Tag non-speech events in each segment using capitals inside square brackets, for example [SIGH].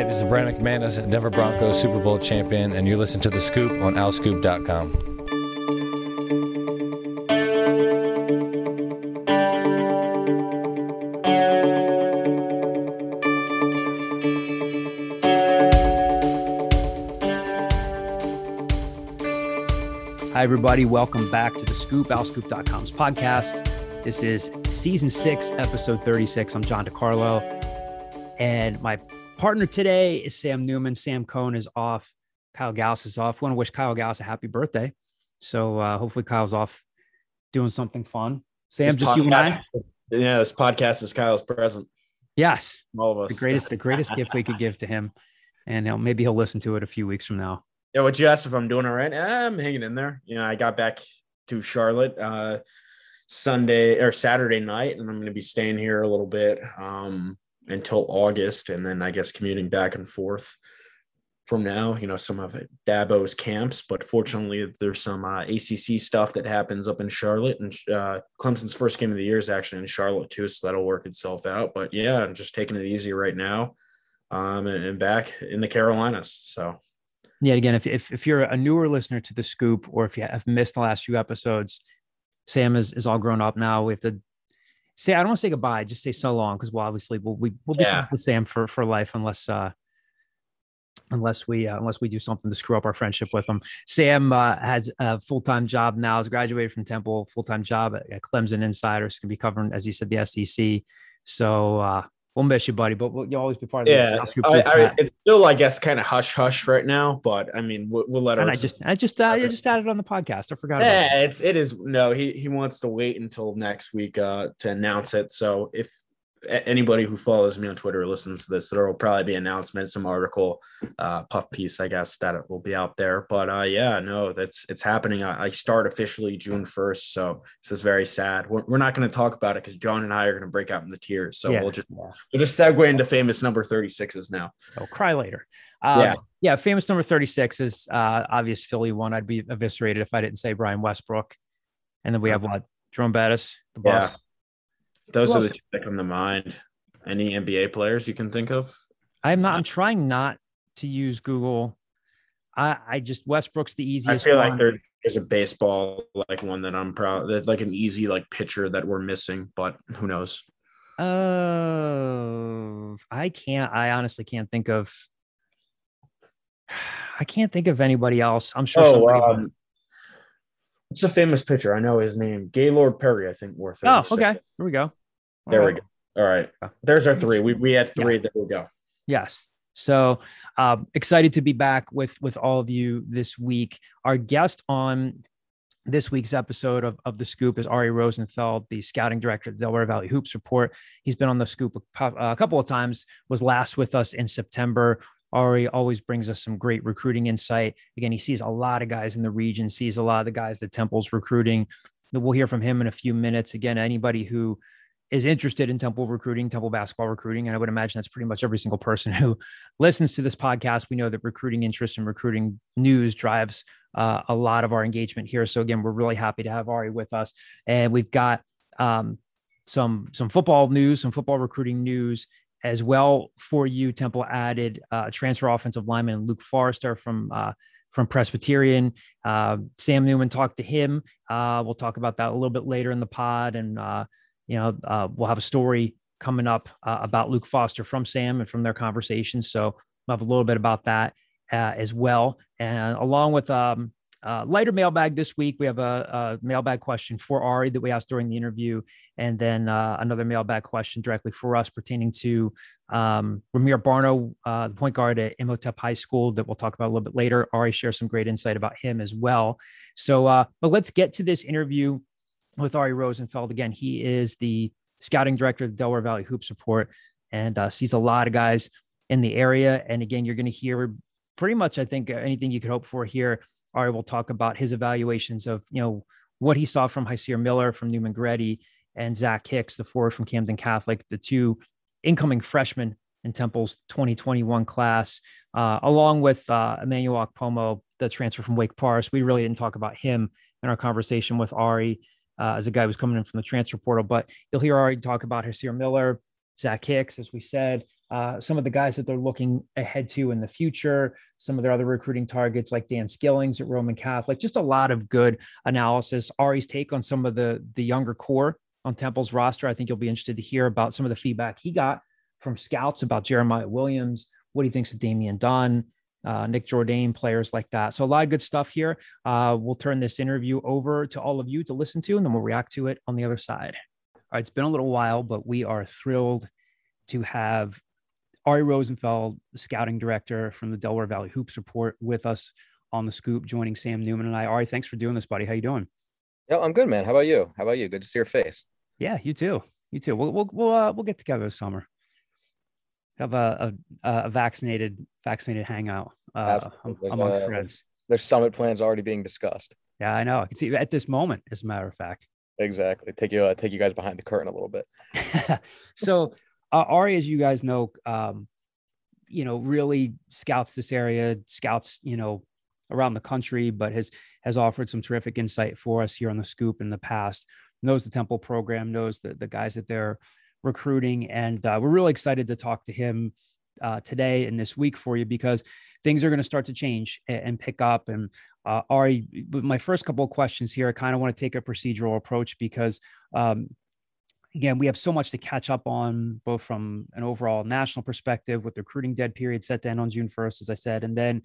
Hey, this is Brandon McManus, Denver Broncos Super Bowl champion, and you listen to The Scoop on owlscoop.com. Hi, everybody. Welcome back to the Scoop, owlscoop.com's podcast. This is season six, episode 36. I'm John DeCarlo. And my partner today is Sam Newman. Sam Cohn is off. Kyle Gauss is off. We want to wish Kyle Gauss a happy birthday. So uh, hopefully Kyle's off doing something fun. Sam, This just you and I. Yeah, this podcast is Kyle's present. Yes, All of us. the greatest, the greatest gift we could give to him. And he'll, maybe he'll listen to it a few weeks from now. Yeah, what you asked if I'm doing all right? I'm hanging in there. You know, I got back to Charlotte uh Sunday or Saturday night, and I'm going to be staying here a little bit um until August, and then I guess commuting back and forth from now. You know, some of Dabo's camps, but fortunately, there's some uh, ACC stuff that happens up in Charlotte, and uh, Clemson's first game of the year is actually in Charlotte too, so that'll work itself out. But yeah, I'm just taking it easy right now, um, and, and back in the Carolinas. So. Yeah, again, if, if if you're a newer listener to the scoop, or if you have missed the last few episodes, Sam is is all grown up now. We have to say I don't want to say goodbye, just say so long because we'll obviously we'll we, we'll be Yeah. friends with Sam for for life unless uh unless we uh, unless we do something to screw up our friendship with him. Sam uh, has a full time job now. Has graduated from Temple, full time job at, at Clemson Insiders. Can be covering, as he said, the SEC. So uh, we'll miss you, buddy. But we'll, you'll always be part of the Yeah, I, I, it's still, I guess, kind of hush hush right now. But I mean, we'll, we'll let and I just I just uh, I just added on the podcast. I forgot about it. yeah, it's it is no. He he wants to wait until next week uh to announce it. So if anybody who follows me on Twitter or listens to this, there will probably be announcement, some article, uh, puff piece, I guess, that it will be out there. But uh, yeah, no, that's it's happening. I, I start officially June first, so this is very sad. We're, we're not going to talk about it because John and I are going to break out in the tears. So Yeah. we'll just we'll just segue into famous number thirty sixes now. Oh, cry later. Um, Yeah. yeah. Famous number 36 is uh, obvious Philly one. I'd be eviscerated if I didn't say Brian Westbrook. And then we have what? Jerome Bettis, the Yeah. Those Who are the two that come to mind. Any NBA players you can think of? I'm not, I'm trying not to use Google. I, I just, Westbrook's the easiest. I feel one. like there- there's a baseball like one that I'm proud that's like an easy like pitcher that we're missing, but who knows? Uh, I can't, I honestly can't think of, I can't think of anybody else. I'm sure Oh, um, it's a famous pitcher. I know his name. Gaylord Perry, I think worth oh, okay. Here we go. There All we go. All right. There's our three. We we had three. There we go. Yes. So um, excited to be back with with all of you this week. Our guest on this week's episode of, of the Scoop is Ari Rosenfeld, the scouting director at the Delaware Valley Hoops Report. He's been on the Scoop a, a couple of times. Was last with us in September. Ari always brings us some great recruiting insight. Again, he sees a lot of guys in the region, sees a lot of the guys that Temple's recruiting. We'll hear from him in a few minutes. Again, anybody who is interested in Temple recruiting, Temple basketball recruiting. And I would imagine that's pretty much every single person [LAUGHS] who listens to this podcast. We know that recruiting interest and recruiting news drives uh, a lot of our engagement here. So again, we're really happy to have Ari with us, and we've got um, some some football news, some football recruiting news as well for you. Temple added uh, transfer offensive lineman Luke Forrester from. Uh, from Presbyterian, uh, Sam Newman talked to him. Uh, we'll talk about that a little bit later in the pod, and uh, you know, uh, we'll have a story coming up uh, about Luke Foster from Sam and from their conversation. So we'll have a little bit about that uh, as well. And along with um, uh, lighter mailbag this week, we have a, a mailbag question for Ari that we asked during the interview, and then uh, another mailbag question directly for us pertaining to um, Rahmir Barno, uh, the point guard at Imhotep High School that we'll talk about a little bit later. Ari shares some great insight about him as well. So, uh, but let's get to this interview with Ari Rosenfeld. Again, he is the scouting director of Delaware Valley Hoops Report and uh, sees a lot of guys in the area. And again, you're going to hear pretty much, I think, anything you could hope for here. Ari will talk about his evaluations of, you know, what he saw from Hysier Miller, from Neumann Goretti, and Zach Hicks, the forward from Camden Catholic, the two incoming freshmen in Temple's 2021 class, uh, along with uh, Emmanuel Akpomo, the transfer from Wake Forest. We really didn't talk about him in our conversation with Ari uh, as a guy who's coming in from the transfer portal, but you'll hear Ari talk about Hysier Miller, Zach Hicks, as we said, uh, some of the guys that they're looking ahead to in the future, some of their other recruiting targets like Dan Skillings at Roman Catholic, just a lot of good analysis. Ari's take on some of the the younger core on Temple's roster. I think you'll be interested to hear about some of the feedback he got from scouts about Jeremiah Williams, what he thinks of Damian Dunn, uh, Nick Jourdain, players like that. So a lot of good stuff here. Uh, we'll turn this interview over to all of you to listen to, and then we'll react to it on the other side. All right, it's been a little while, but we are thrilled to have Ari Rosenfeld, the scouting director from the Delaware Valley Hoops Report, with us on the scoop, joining Sam Newman and I. Ari, thanks for doing this, buddy. How you doing? Yeah, I'm good, man. How about you? How about you? Good to see your face. Yeah, you too. You too. We'll we'll we'll, uh, we'll get together this summer. Have a a, a vaccinated vaccinated hangout uh, amongst uh, friends. There's summit plans already being discussed. Yeah, I know. I can see at this moment, as a matter of fact. Exactly. Take you uh, take you guys behind the curtain a little bit. [LAUGHS] so uh, Ari, as you guys know, um, you know, really scouts this area, scouts, you know, around the country, but has has offered some terrific insight for us here on the scoop in the past. Knows the Temple program, knows the the guys that they're recruiting, and uh, we're really excited to talk to him uh, today and this week for you because things are going to start to change and, and pick up. And uh, Ari, my first couple of questions here, I kind of want to take a procedural approach because um, again, we have so much to catch up on, both from an overall national perspective with the recruiting dead period set to end on June 1st, as I said. And then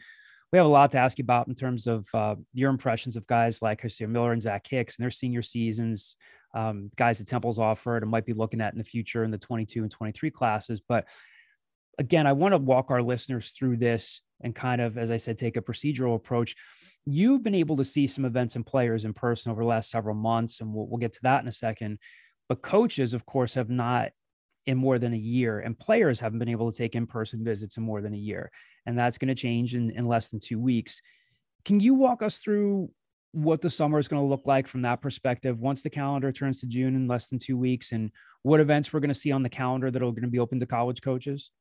we have a lot to ask you about in terms of uh, your impressions of guys like Hysier Miller and Zach Hicks and their senior seasons, um, guys that Temple's offered and might be looking at in the future in the 22 and 23 classes. But again, I want to walk our listeners through this and kind of, as I said, take a procedural approach. You've been able to see some events and players in person over the last several months, and we'll, we'll get to that in a second. But coaches, of course, have not in more than a year, and players haven't been able to take in person visits in more than a year. And that's going to change in, in less than two weeks. Can you walk us through what the summer is going to look like from that perspective once the calendar turns to June in less than two weeks and what events we're going to see on the calendar that are going to be open to college coaches?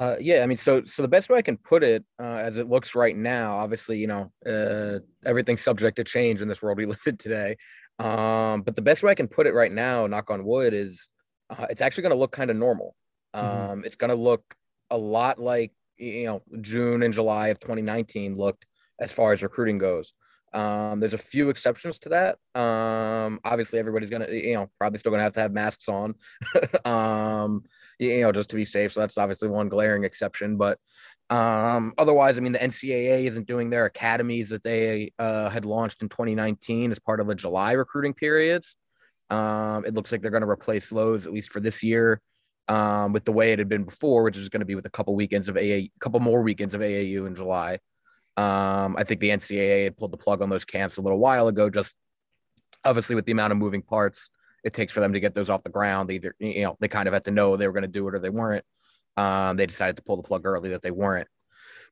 Uh, yeah, I mean, so so the best way I can put it, uh, as it looks right now, obviously, you know, uh, everything's subject to change in this world we [LAUGHS] live in today. Um, but the best way I can put it right now, knock on wood, is uh, it's actually going to look kind of normal. Mm-hmm. Um, mm-hmm. It's going to look a lot like you know June and July of 2019 looked as far as recruiting goes. Um, there's a few exceptions to that. Um, obviously, everybody's gonna, you know, probably still gonna have to have masks on, [LAUGHS] um, you know, just to be safe. So that's obviously one glaring exception. But um, otherwise, I mean, the NCAA isn't doing their academies that they uh, had launched in 2019 as part of the July recruiting periods. Um, it looks like they're going to replace those at least for this year um, with the way it had been before, which is going to be with a couple weekends of AA, a couple more weekends of AAU in July. Um, I think the NCAA had pulled the plug on those camps a little while ago, just obviously with the amount of moving parts it takes for them to get those off the ground. They either, you know, they kind of had to know they were going to do it or they weren't. Um, they decided to pull the plug early that they weren't.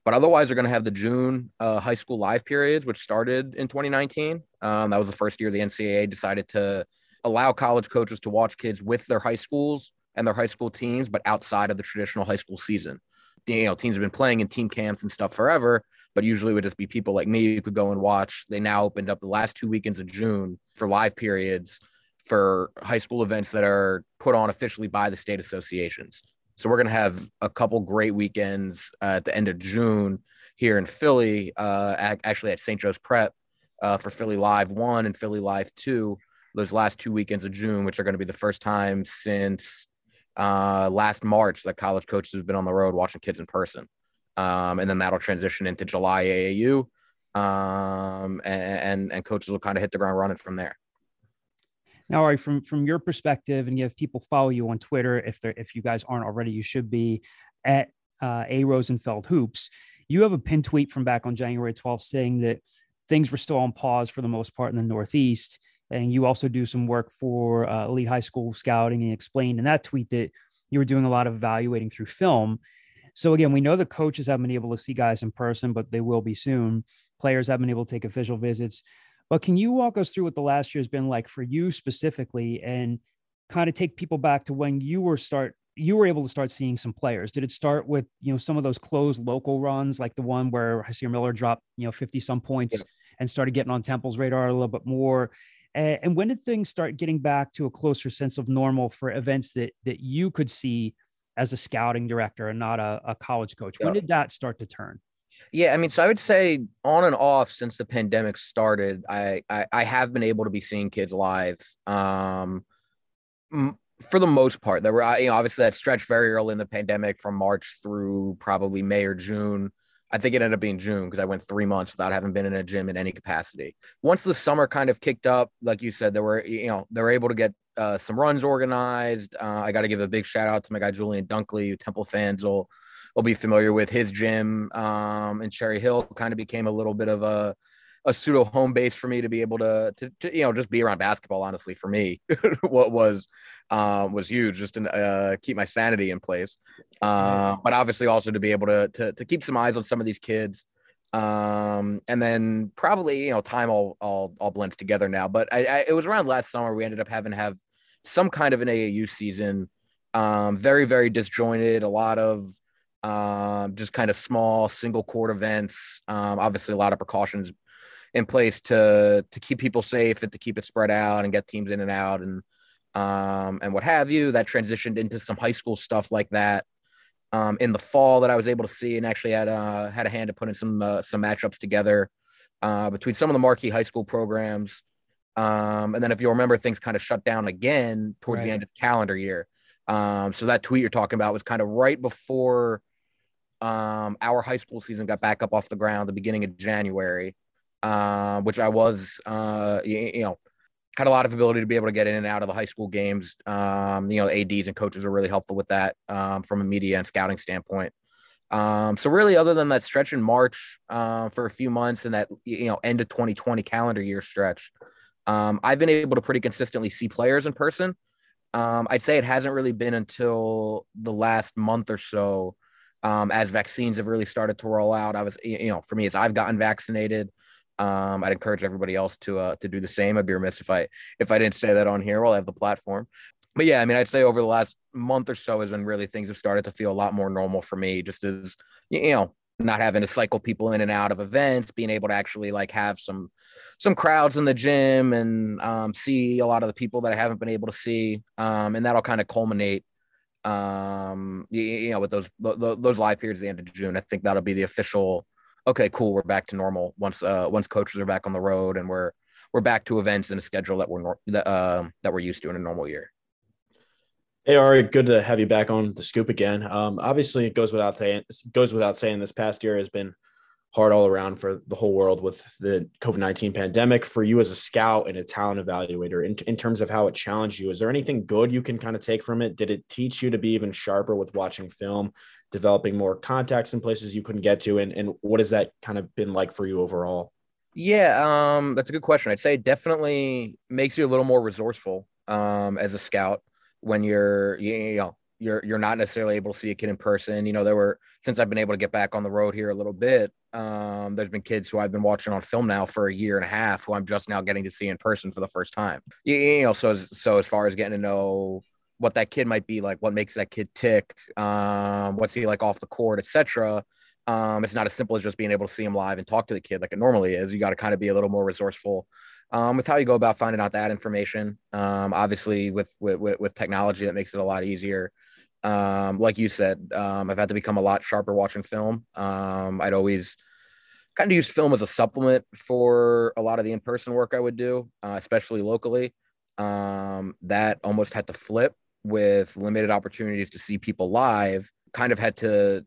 But otherwise, they're going to have the June uh, high school live periods, which started in 2019. Um, that was the first year the NCAA decided to allow college coaches to watch kids with their high schools and their high school teams, but outside of the traditional high school season. You know, teams have been playing in team camps and stuff forever, but usually would just be people like me who could go and watch. They now opened up the last two weekends of June for live periods for high school events that are put on officially by the state associations. So we're going to have a couple great weekends uh, at the end of June here in Philly, uh, at, actually at St. Joe's Prep uh, for Philly Live 1 and Philly Live 2, those last two weekends of June, which are going to be the first time since uh, last March that college coaches have been on the road watching kids in person. Um, and then that'll transition into July AAU. Um, and, and, coaches will kind of hit the ground running from there. Now, Ari, from from your perspective, and you have people follow you on Twitter. If they're if you guys aren't already, you should be at uh, a Rosenfeld Hoops. You have a pin tweet from back on January 12th saying that things were still on pause for the most part in the Northeast. And you also do some work for uh, Elite High School Scouting and explained in that tweet that you were doing a lot of evaluating through film. So again, we know the coaches haven't been able to see guys in person, but they will be soon. Players have been able to take official visits. But can you walk us through what the last year has been like for you specifically and kind of take people back to when you were start you were able to start seeing some players? Did it start with, you know, some of those closed local runs like the one where Hysier Miller dropped, you know, 50 some points yeah. and started getting on Temple's radar a little bit more? And, and when did things start getting back to a closer sense of normal for events that that you could see as a scouting director and not a, a college coach. When did that start to turn? Yeah, I mean, so I would say on and off since the pandemic started, I I, I have been able to be seeing kids live. Um, m- for the most part, there were you know obviously that stretch very early in the pandemic from March through probably May or June. I think it ended up being June because I went three months without having been in a gym in any capacity. Once the summer kind of kicked up, like you said, there were you know they were able to get uh, some runs organized. Uh, I got to give a big shout out to my guy Julian Dunkley, Temple fans will will be familiar with. His gym um, in Cherry Hill kind of became a little bit of a a pseudo home base for me to be able to, to, to you know just be around basketball. Honestly, for me, [LAUGHS] what was um, was huge just to uh, keep my sanity in place. Uh, but obviously also to be able to, to to keep some eyes on some of these kids. Um, and then probably you know time all all all blends together now. But I, I, it was around last summer we ended up having to have some kind of an AAU season. Um, very very disjointed. A lot of um, just kind of small single court events. Um, obviously, a lot of precautions in place to to keep people safe and to keep it spread out and get teams in and out and um, and what have you. That transitioned into some high school stuff like that um, in the fall that I was able to see and actually had uh, had a hand to putting some uh, some matchups together uh, between some of the marquee high school programs. Um, and then if you remember, things kind of shut down again towards the end of the calendar year. Um, so that tweet you're talking about was kind of right before um, our high school season got back up off the ground, the beginning of January, uh, which I was, uh, you, you know, had a lot of ability to be able to get in and out of the high school games. Um, you know, ads and coaches are really helpful with that um, from a media and scouting standpoint. Um, so really, other than that stretch in March uh, for a few months and that you know end of 2020 calendar year stretch, um, I've been able to pretty consistently see players in person. Um, I'd say it hasn't really been until the last month or so, um, as vaccines have really started to roll out. I was, you know, for me, as I've gotten vaccinated, um, I'd encourage everybody else to uh, to do the same. I'd be remiss if I if I didn't say that on here while I have the platform. But yeah, I mean, I'd say over the last month or so is when really things have started to feel a lot more normal for me. Just as you know, not having to cycle people in and out of events, being able to actually like have some some crowds in the gym and um, see a lot of the people that I haven't been able to see, um, and that'll kind of culminate, um, you, you know, with those th- th- those live periods at the end of June. I think that'll be the official. Okay, cool. We're back to normal once uh, once coaches are back on the road and we're we're back to events and a schedule that we're that uh, that we're used to in a normal year. Hey, Ari, good to have you back on the scoop again. Um, obviously, it goes without saying, goes without saying, this past year has been hard all around for the whole world with the COVID nineteen pandemic. For you as a scout and a talent evaluator, in, in terms of how it challenged you, is there anything good you can kind of take from it? Did it teach you to be even sharper with watching film, developing more contacts in places you couldn't get to, and and what has that kind of been like for you overall? Yeah, um, that's a good question. I'd say it definitely makes you a little more resourceful um, as a scout when you're you, know you're you're not necessarily able to see a kid in person. You know, there were since I've been able to get back on the road here a little bit. Um, there's been kids who I've been watching on film now for a year and a half who I'm just now getting to see in person for the first time. You, you know, so so as far as getting to know what that kid might be like, what makes that kid tick, um, what's he like off the court, etc. Um, it's not as simple as just being able to see him live and talk to the kid like it normally is. You got to kind of be a little more resourceful um, with how you go about finding out that information. Um, obviously, with, with with technology, that makes it a lot easier. Um, like you said, um, I've had to become a lot sharper watching film. Um, I'd always kind of use film as a supplement for a lot of the in-person work I would do, uh, especially locally. Um, that almost had to flip with limited opportunities to see people live. Kind of had to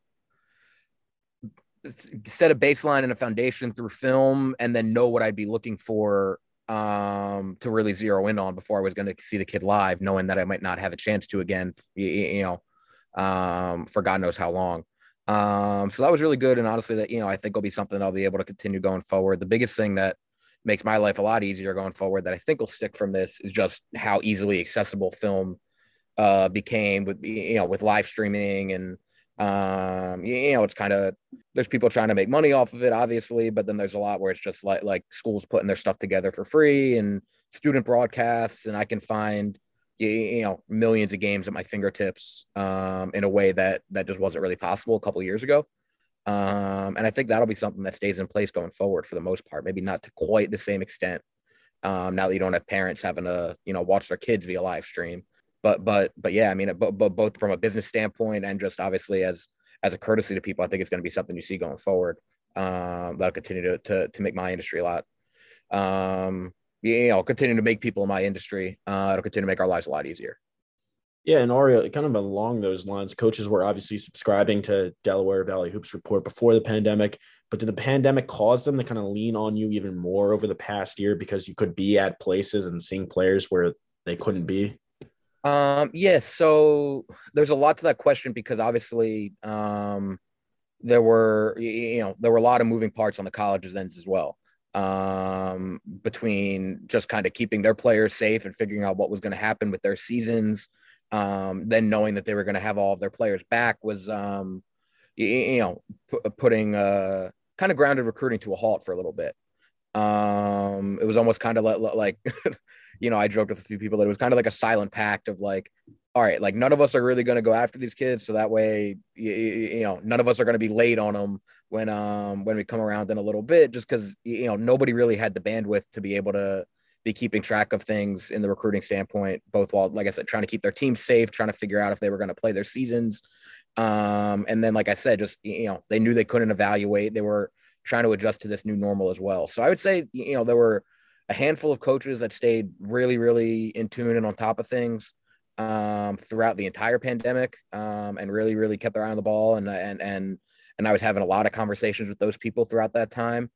set a baseline and a foundation through film and then know what I'd be looking for um, to really zero in on before I was going to see the kid live, knowing that I might not have a chance to again, you, you know, um, for God knows how long. Um, so that was really good. And honestly, that, you know, I think will be something I'll be able to continue going forward. The biggest thing that makes my life a lot easier going forward that I think will stick from this is just how easily accessible film uh, became with, you know, with live streaming and, um, you, know, it's kind of, there's people trying to make money off of it, obviously, but then there's a lot where it's just like, like schools putting their stuff together for free and student broadcasts. And I can find, you, you know, millions of games at my fingertips, um, in a way that, that just wasn't really possible a couple years ago. Um, and I think that'll be something that stays in place going forward for the most part, maybe not to quite the same extent. Um, now that you don't have parents having to, you know, watch their kids via live stream. But but but yeah, I mean, but, but both from a business standpoint and just obviously as as a courtesy to people, I think it's going to be something you see going forward. Um, that'll continue to, to to make my industry a lot. Um, you know, continue to make people in my industry. Uh, it'll continue to make our lives a lot easier. Yeah, and Aria, kind of along those lines, coaches were obviously subscribing to Delaware Valley Hoops Report before the pandemic. But did the pandemic cause them to kind of lean on you even more over the past year because you could be at places and seeing players where they couldn't be? Um, yes. Yeah, so there's a lot to that question because obviously, um, there were you know there were a lot of moving parts on the college's ends as well um, between just kind of keeping their players safe and figuring out what was going to happen with their seasons. Um, then knowing that they were going to have all of their players back was, um, you, you know, p- putting uh, kind of grounded recruiting to a halt for a little bit. Um, it was almost kind of like, like [LAUGHS] you know, I joked with a few people that it was kind of like a silent pact of like, all right, like none of us are really going to go after these kids, so that way, you, you know, none of us are going to be late on them when um when we come around in a little bit, just because you know nobody really had the bandwidth to be able to be keeping track of things in the recruiting standpoint, both while, like I said, trying to keep their team safe, trying to figure out if they were going to play their seasons. Um, and then, like I said, just, you know, they knew they couldn't evaluate. They were trying to adjust to this new normal as well. So I would say, you know, there were a handful of coaches that stayed really, really in tune and on top of things um, throughout the entire pandemic um, and really, really kept their eye on the ball. And, and, and, and I was having a lot of conversations with those people throughout that time.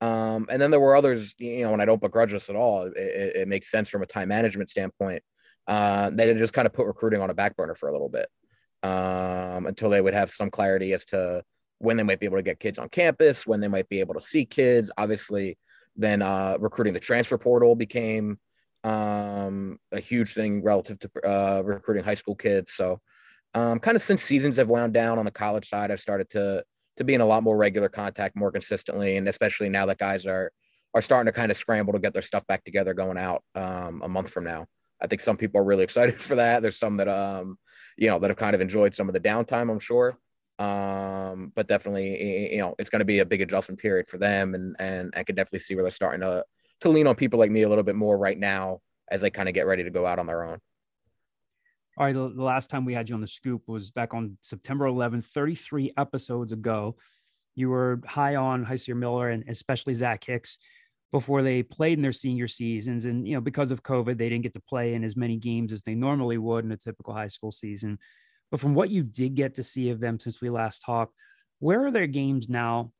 Um, and then there were others, you know, and I don't begrudge this at all. It, it, it makes sense from a time management standpoint. Uh, that they just kind of put recruiting on a back burner for a little bit um, until they would have some clarity as to when they might be able to get kids on campus, when they might be able to see kids. Obviously, then uh, recruiting the transfer portal became um, a huge thing relative to uh, recruiting high school kids. So, um, kind of since seasons have wound down on the college side, I've started to to be in a lot more regular contact more consistently, and especially now that guys are are starting to kind of scramble to get their stuff back together going out um, a month from now. I think some people are really [LAUGHS] excited for that. There's some that um, you know that have kind of enjoyed some of the downtime. I'm sure, um, but definitely you know it's going to be a big adjustment period for them, and and I could definitely see where they're starting to to lean on people like me a little bit more right now as they kind of get ready to go out on their own. All right, the, last time we had you on the scoop was back on September 11th, 33 episodes ago. You were high on Hysier Miller and especially Zach Hicks before they played in their senior seasons. And, you know, because of COVID, they didn't get to play in as many games as they normally would in a typical high school season. But from what you did get to see of them since we last talked, where are their games now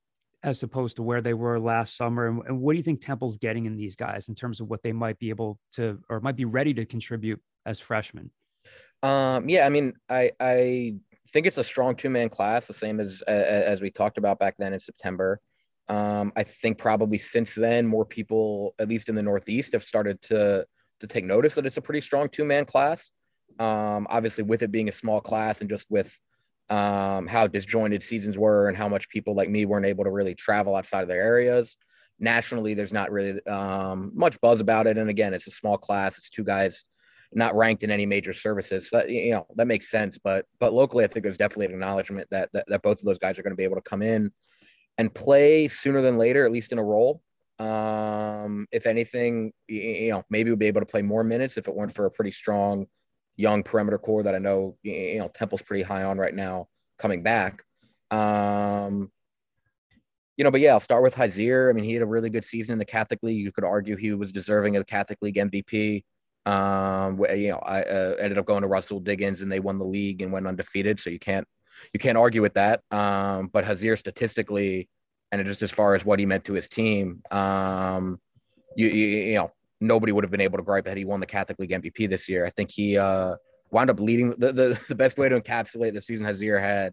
as opposed to where they were last summer? And, and what do you think Temple's getting in these guys in terms of what they might be able to or might be ready to contribute as freshmen? Um, yeah, I mean, I I think it's a strong two man class, the same as as we talked about back then in September. Um, I think probably since then, more people, at least in the Northeast, have started to to take notice that it's a pretty strong two man class. Um, obviously, with it being a small class and just with um, how disjointed seasons were and how much people like me weren't able to really travel outside of their areas. Nationally, there's not really um, much buzz about it. And again, it's a small class. It's two guys not ranked in any major services. So that, you know, that makes sense. But but locally, I think there's definitely an acknowledgement that, that, that both of those guys are going to be able to come in and play sooner than later, at least in a role. Um, if anything, you know, maybe we'll be able to play more minutes if it weren't for a pretty strong young perimeter core that I know, you know, Temple's pretty high on right now coming back. Um, you know, but yeah, I'll start with Hysier. I mean, he had a really good season in the Catholic League. You could argue he was deserving of the Catholic League MVP. Um, you know, I uh, ended up going to Rahsool Diggins and they won the league and went undefeated. So you can't you can't argue with that. Um, but Hysier statistically, and just as far as what he meant to his team, um, you, you, you know nobody would have been able to gripe that he won the Catholic League MVP this year. I think he uh, wound up leading the, the [LAUGHS] the best way to encapsulate the season Hysier had.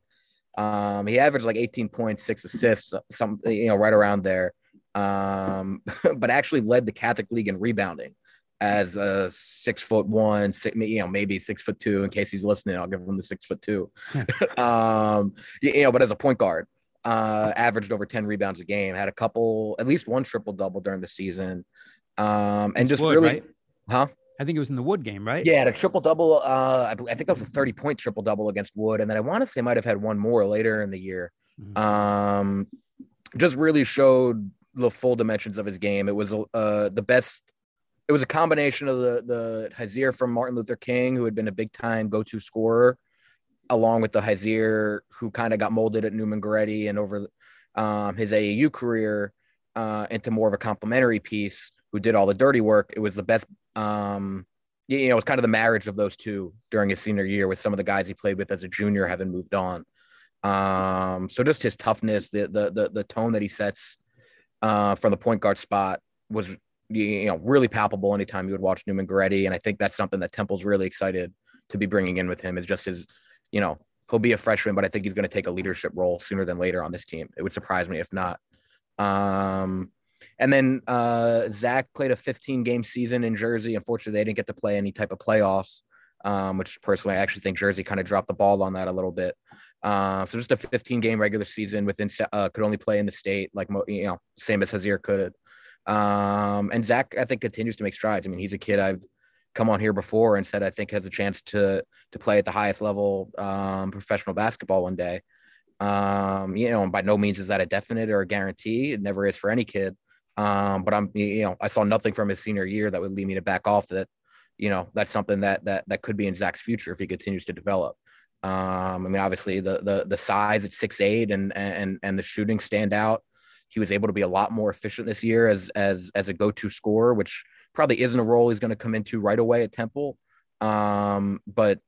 Um, he averaged like 18 points, six assists, some you know right around there. Um, [LAUGHS] but actually led the Catholic League in rebounding as a six foot one, six, you know, maybe six foot two. In case he's listening, I'll give him the six foot two. [LAUGHS] um, you know, but as a point guard, uh, averaged over ten rebounds a game, had a couple, at least one triple double during the season, um, and it's just Wood, really, right? huh? I think it was in the Wood game, right? Yeah, a triple double. Uh, I, think that was a thirty point triple double against Wood, and then I want to say might have had one more later in the year. Mm-hmm. Um, just really showed the full dimensions of his game. It was uh the best it was a combination of the the Hysier from Martin Luther King, who had been a big time go to scorer, along with the Hysier who kind of got molded at Neumann Goretti and over um, his AAU career uh, into more of a complementary piece who did all the dirty work. It was the best. Um, you know, it was kind of the marriage of those two during his senior year with some of the guys he played with as a junior having moved on. Um, so just his toughness, the the the, the tone that he sets uh, from the point guard spot was you know really palpable anytime you would watch Neumann Goretti, and I think that's something that Temple's really excited to be bringing in with him is just his, you know, he'll be a freshman, but I think he's going to take a leadership role sooner than later on this team. It would surprise me if not. Um, and then uh, Zach played a 15 game season in Jersey. Unfortunately, they didn't get to play any type of playoffs, um, which personally I actually think Jersey kind of dropped the ball on that a little bit. Uh, so just a 15 game regular season within uh, could only play in the state like you know same as Hysier could. Um, and Zach, I think, continues to make strides. I mean, he's a kid I've come on here before and said I think has a chance to to play at the highest level um, professional basketball one day. Um, you know, and by no means is that a definite or a guarantee. It never is for any kid. Um, but I'm, you know, I saw nothing from his senior year that would lead me to back off that, you know, that's something that that that could be in Zach's future if he continues to develop. Um, I mean, obviously the the the size at six eight and and and the shooting stand out. He was able to be a lot more efficient this year as as as a go to scorer, which probably isn't a role he's going to come into right away at Temple. Um, but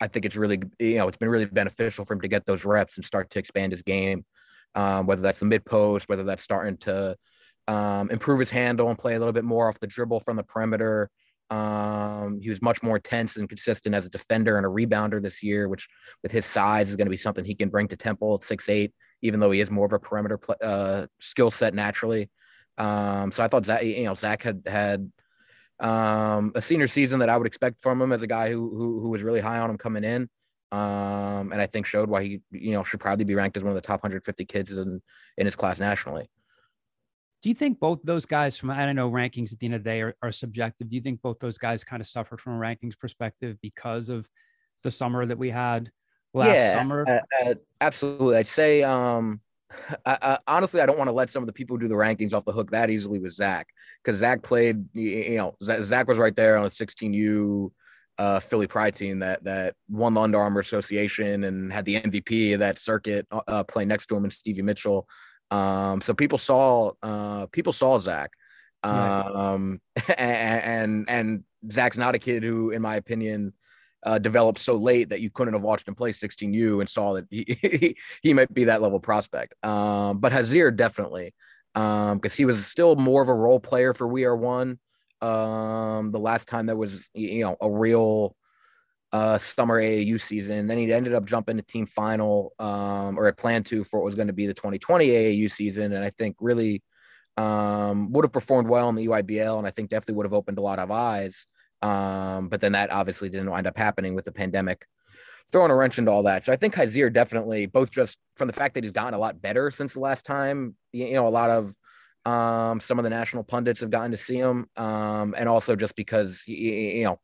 I think it's really you know it's been really beneficial for him to get those reps and start to expand his game. Um, whether that's the mid post, whether that's starting to um, improve his handle and play a little bit more off the dribble from the perimeter. Um, he was much more intense and consistent as a defender and a rebounder this year, which with his size is going to be something he can bring to Temple at six eight, even though he is more of a perimeter uh, skill set naturally. Um, so I thought Zach, you know, Zach had had um, a senior season that I would expect from him as a guy who who, who was really high on him coming in. Um, and I think showed why he, you know, should probably be ranked as one of the top 150 kids in in his class nationally. Do you think both those guys from I don't know rankings at the end of the day are, are subjective? Do you think both those guys kind of suffered from a rankings perspective because of the summer that we had last yeah, summer? Uh, uh, absolutely. I'd say um [LAUGHS] I, I, honestly, I don't want to let some of the people who do the rankings off the hook that easily with Zach because Zach played, you know, Zach was right there on a 16U uh, Philly Pride team that that won the Under Armour Association and had the MVP of that circuit uh, playing next to him and Stevie Mitchell. Um, so people saw uh, people saw Zach, um, [LAUGHS] right. and, and and Zach's not a kid who, in my opinion, uh, developed so late that you couldn't have watched him play 16U and saw that [LAUGHS] he he might be that level prospect. Um, but Hysier definitely, Um, because um, he was still more of a role player for We Are One. Um, the last time that was you know a real uh, summer AAU season. Then he ended up jumping to team final, um, or had planned to for what was going to be the 2020 AAU season. And I think really um, would have performed well in the EYBL, and I think definitely would have opened a lot of eyes. Um, but then that obviously didn't wind up happening with the pandemic, throwing a wrench into all that. So I think Hysier definitely, both just from the fact that he's gotten a lot better since the last time, you, you know, a lot of um, some of the national pundits have gotten to see him, um, and also just because you know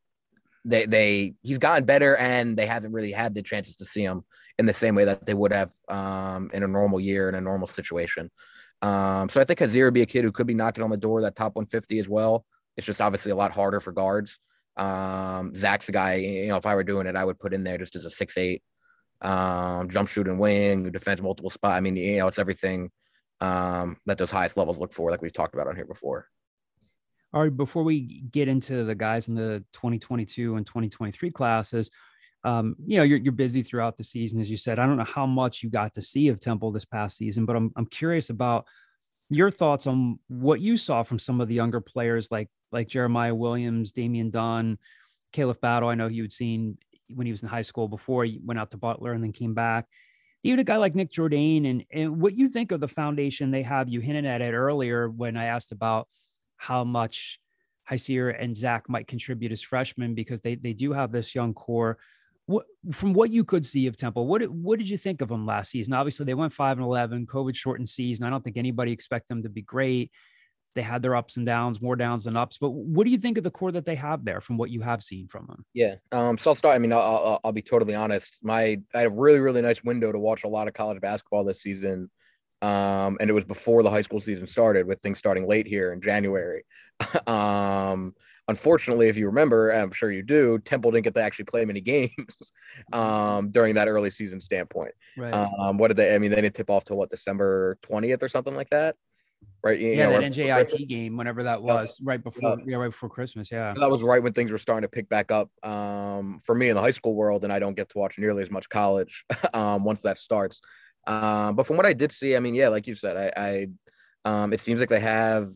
they they he's gotten better and they haven't really had the chances to see him in the same way that they would have um, in a normal year in a normal situation. Um, so I think Hysier would be a kid who could be knocking on the door that top 150 as well. It's just obviously a lot harder for guards. Um, Zach's a guy, you know, if I were doing it, I would put in there just as a six eight um, jump shooting wing who defends multiple spot. I mean, you know, it's everything um, that those highest levels look for, like we've talked about on here before. All right, before we get into the guys in the 2022 and 2023 classes, um, you know, you're, you're busy throughout the season, as you said. I don't know how much you got to see of Temple this past season, but I'm, I'm curious about your thoughts on what you saw from some of the younger players like like Jeremiah Williams, Damian Dunn, Khalif Battle. I know you had seen when he was in high school before he went out to Butler and then came back. Even a guy like Nick Jourdain and, and what you think of the foundation they have. You hinted at it earlier when I asked about how much Hysier and Zach might contribute as freshmen because they they do have this young core. What from what you could see of Temple, what what did you think of them last season? Obviously, they went five and eleven, COVID shortened season. I don't think anybody expect them to be great. They had their ups and downs, more downs than ups. But what do you think of the core that they have there from what you have seen from them? Yeah. Um, so I'll start. I mean, I'll, I'll, I'll be totally honest. My I had a really really nice window to watch a lot of college basketball this season um, and it was before the high school season started, with things starting late here in January. [LAUGHS] um, unfortunately, if you remember, I'm sure you do, Temple didn't get to actually play many [LAUGHS] games um, during that early season standpoint. Right. Um, what did they? I mean, they didn't tip off till what December 20th or something like that, right? You yeah, know, that NJIT game, whenever that was, right before, Yeah. yeah, right before Christmas. Yeah. that was right when things were starting to pick back up um, for me in the high school world, and I don't get to watch nearly as much college [LAUGHS] um, once that starts. Um, but from what I did see, I mean, yeah, like you said, I, I um, it seems like they have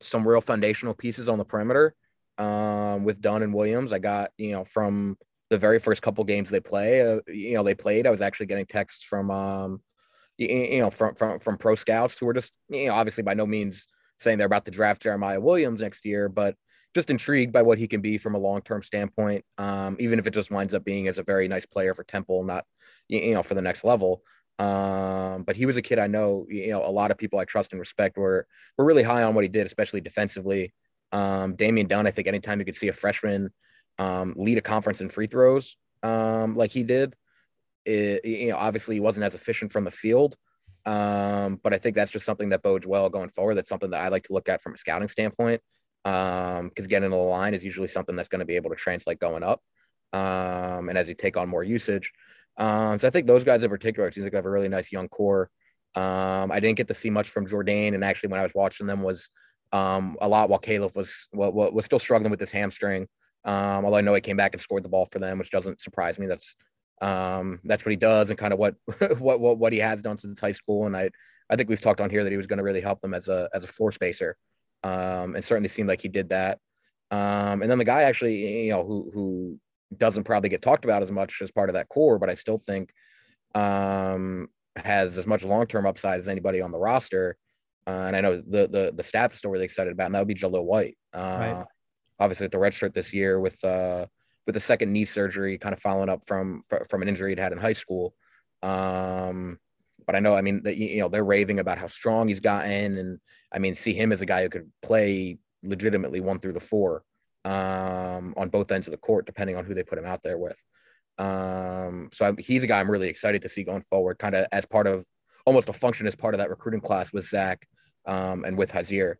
some real foundational pieces on the perimeter um, with Dunn and Williams. I got you know from the very first couple games they play, uh, you know, they played. I was actually getting texts from um, you, you know from from from pro scouts who were just you know obviously by no means saying they're about to draft Jeremiah Williams next year, but just intrigued by what he can be from a long term standpoint. Um, even if it just winds up being as a very nice player for Temple, not you know for the next level. Um, but he was a kid I know, you know, a lot of people I trust and respect were were really high on what he did, especially defensively. Um, Damian Dunn, I think anytime you could see a freshman um, lead a conference in free throws um, like he did, it, you know, obviously he wasn't as efficient from the field. Um, but I think that's just something that bodes well going forward. That's something that I like to look at from a scouting standpoint. Um, because getting to the line is usually something that's going to be able to translate going up. Um, and as you take on more usage. Um, so I think those guys in particular, it seems like they have a really nice young core. Um, I didn't get to see much from Jourdain, and actually when I was watching them was um, a lot while Caleb was was, was still struggling with his hamstring. Um, although I know he came back and scored the ball for them, which doesn't surprise me. That's um, that's what he does and kind of what [LAUGHS] what what what he has done since high school. And I I think we've talked on here that he was going to really help them as a as a floor spacer, um, and certainly seemed like he did that. Um, and then the guy actually, you know, who who doesn't probably get talked about as much as part of that core, but I still think um, has as much long term upside as anybody on the roster. Uh, and I know the the the staff is still really excited about, and that would be Jahlil White. Uh, Right. Obviously, at the red shirt this year with uh, with the second knee surgery, kind of following up from fr- from an injury he'd had in high school. Um, but I know, I mean, that you know they're raving about how strong he's gotten, and I mean, see him as a guy who could play legitimately one through the four um, on both ends of the court, depending on who they put him out there with. Um, so I, he's a guy I'm really excited to see going forward, kind of as part of almost a function as part of that recruiting class with Zach um, and with Hysier.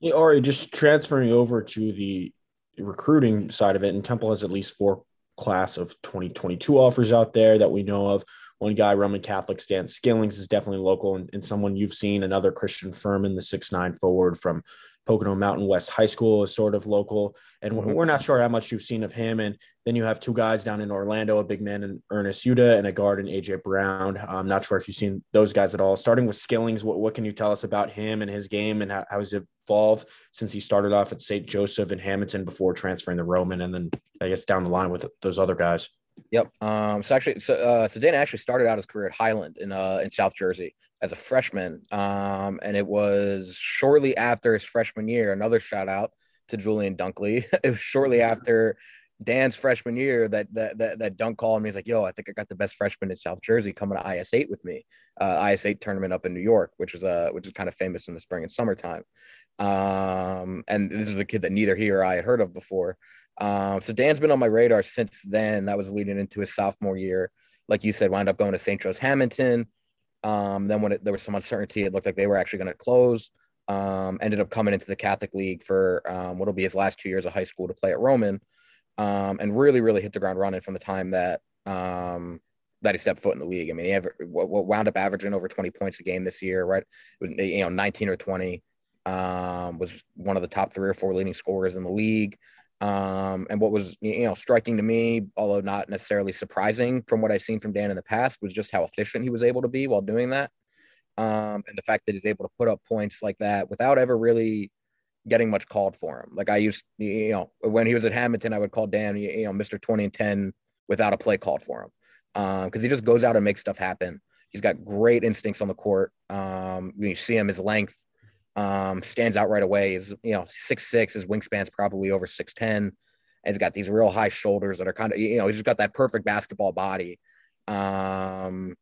Yeah, Ari, just transferring over to the recruiting side of it, and Temple has at least four class of 2022 offers out there that we know of. One guy, Roman Catholic Stan Skillings, is definitely local and, and someone you've seen. Another Christian Furman, the six nine forward from Pocono Mountain West High School, is sort of local. And we're- Mhm. we're not sure how much you've seen of him. And then you have two guys down in Orlando, a big man in Ernest Udeh and a guard in AJ Brown. I'm not sure if you've seen those guys at all. Starting with Skillings, what, what can you tell us about him and his game and how, how he's evolved since he started off at St. Joseph in Hamilton before transferring to Roman and then I guess down the line with those other guys? Yep. Um, so actually, so, uh, so Dana actually started out his career at Highland in uh, in South Jersey as a freshman, um, and it was shortly after his freshman year. Another shout out to Julian Dunkley. [LAUGHS] it was shortly after Dan's freshman year that that that, that Dunk called me. He's like, "Yo, I think I got the best freshman in South Jersey coming to IS eight with me. Uh, IS eight tournament up in New York, which is uh which is kind of famous in the spring and summertime. Um, and this is a kid that neither he or I had heard of before. Um, so Dan's been on my radar since then. That was leading into his sophomore year. Like you said, wound up going to St. Joe's Hamilton. Um, then when it, there was some uncertainty, it looked like they were actually going to close. Um, ended up coming into the Catholic League for um, what'll be his last two years of high school to play at Roman, um, and really, really hit the ground running from the time that um, that he stepped foot in the league. I mean, he ever, what, wound up averaging over 20 points a game this year, right? You know, 19 or 20. Um, was one of the top three or four leading scorers in the league. Um, and what was you know striking to me, although not necessarily surprising from what I've seen from Dan in the past, was just how efficient he was able to be while doing that. Um, and the fact that he's able to put up points like that without ever really getting much called for him. Like I used, you know, when he was at Hamilton, I would call Dan, you know, Mr. 20 and 10 without a play called for him. Um, because he just goes out and makes stuff happen. He's got great instincts on the court. Um, you see him, his length um, stands out right away. Is you know six six. His wingspan's probably over six ten. And he's got these real high shoulders that are kind of you know he's just got that perfect basketball body, um,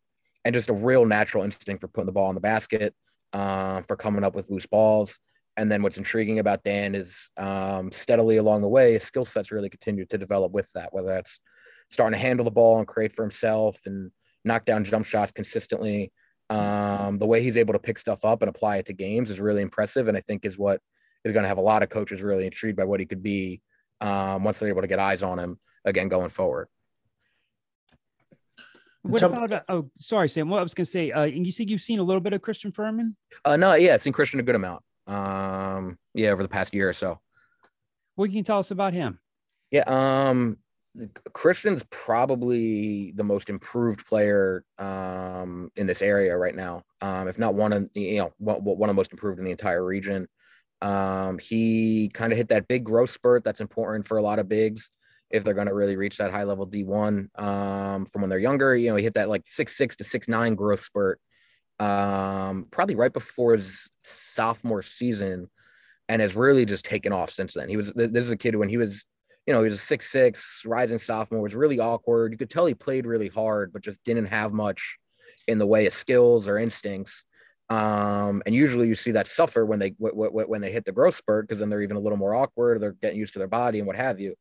and just a real natural instinct for putting the ball in the basket, uh, for coming up with loose balls. And then what's intriguing about Dan is um, steadily along the way, his skill sets really continue to develop with that. Whether that's starting to handle the ball and create for himself and knock down jump shots consistently. Um, the way he's able to pick stuff up and apply it to games is really impressive, and I think is what is going to have a lot of coaches really intrigued by what he could be um, once they're able to get eyes on him again going forward. What about? Uh, oh, sorry, Sam. What I was going to say. Uh, and you said you've seen a little bit of Christian Furman. Uh, no, yeah, I've seen Christian a good amount. Um, yeah, over the past year or so. What can you tell us about him? Yeah, um, Christian's probably the most improved player um, in this area right now. Um, if not one of you know one, of the most improved in the entire region. Um, he kind of hit that big growth spurt that's important for a lot of bigs if they're going to really reach that high level D1 um, from when they're younger. You know, he hit that like six six to six nine growth spurt um, probably right before his sophomore season, and has really just taken off since then. He was this is a kid when he was, you know, he was a six six rising sophomore. Was really awkward. You could tell he played really hard, but just didn't have much in the way of skills or instincts. Um, and usually you see that suffer when they when they hit the growth spurt because then they're even a little more awkward. They're getting used to their body and what have you.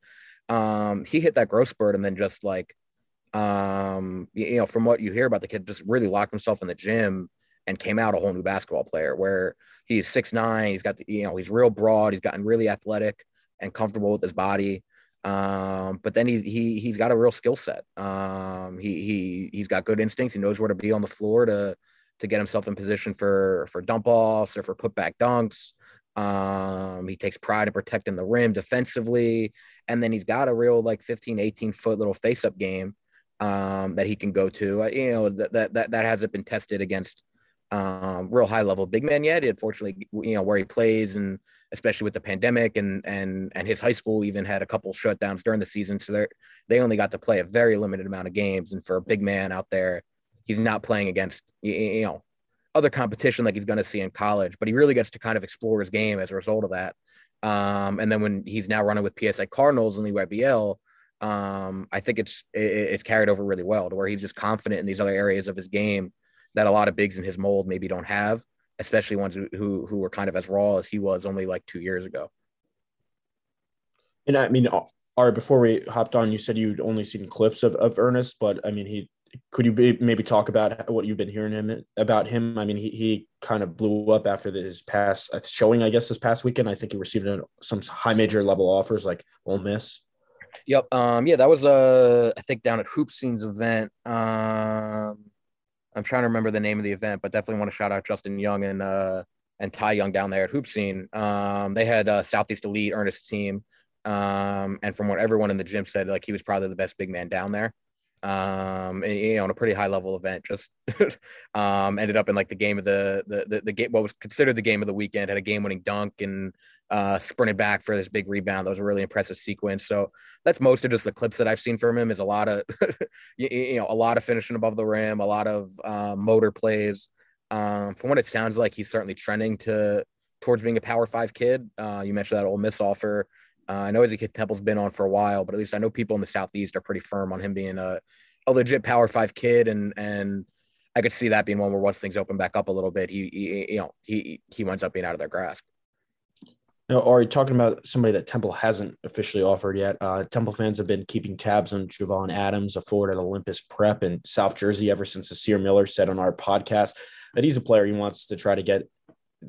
Um, he hit that growth spurt and then just like, um, you know, from what you hear about the kid, just really locked himself in the gym and came out a whole new basketball player where he's six nine, he's got the, you know, he's real broad, he's gotten really athletic and comfortable with his body. Um, but then he he he's got a real skill set. Um, he he he's got good instincts. He knows where to be on the floor to to get himself in position for for dump offs or for putback dunks. Um, he takes pride in protecting the rim defensively. And then he's got a real like 15, 18 foot little face up game um, that he can go to. Uh, you know, that, that, that, that hasn't been tested against um, real high level big men yet. Unfortunately, you know, where he plays and especially with the pandemic and, and, and his high school even had a couple shutdowns during the season. So they they only got to play a very limited amount of games. And for a big man out there, he's not playing against, you know, other competition like he's going to see in college, but he really gets to kind of explore his game as a result of that. Um, and then when he's now running with PSA Cardinals and the EYBL, um, I think it's it, it's carried over really well to where he's just confident in these other areas of his game that a lot of bigs in his mold maybe don't have, especially ones who who, were kind of as raw as he was only like two years ago. And I mean, all right, before we hopped on, you said you'd only seen clips of, of Ernest, but I mean, he could you be, maybe talk about what you've been hearing him about him? I mean, he, he kind of blew up after his past uh, showing, I guess, this past weekend. I think he received some high major level offers like Ole Miss. Yep. Um, yeah, that was uh, I think down at Hoop Seen's event. Um, I'm trying to remember the name of the event, but definitely want to shout out Justin Young and uh, and Ty Young down there at Hoop Seen. Um, they had uh, Southeast Elite Ernest team. Um, and from what everyone in the gym said, like he was probably the best big man down there um and, you know on a pretty high level event just [LAUGHS] um ended up in like the game of the, the the the, game what was considered the game of the weekend had a game winning dunk and uh sprinted back for this big rebound. That was a really impressive sequence. So that's most of just the clips that i've seen from him is a lot of [LAUGHS] you, you, know a lot of finishing above the rim a lot of uh, motor plays. Um from what it sounds like he's certainly trending to towards being a power five kid. Uh you mentioned that Ole Miss offer. Uh, I know kid Temple's been on for a while, but at least I know people in the southeast are pretty firm on him being a, a legit Power Five kid, and and I could see that being one where once things open back up a little bit, he, he you know he he winds up being out of their grasp. Now, you talking about somebody that Temple hasn't officially offered yet? Uh, Temple fans have been keeping tabs on Javon Adams, a forward at Olympus Prep in South Jersey, ever since Hysier Miller said on our podcast that he's a player he wants to try to get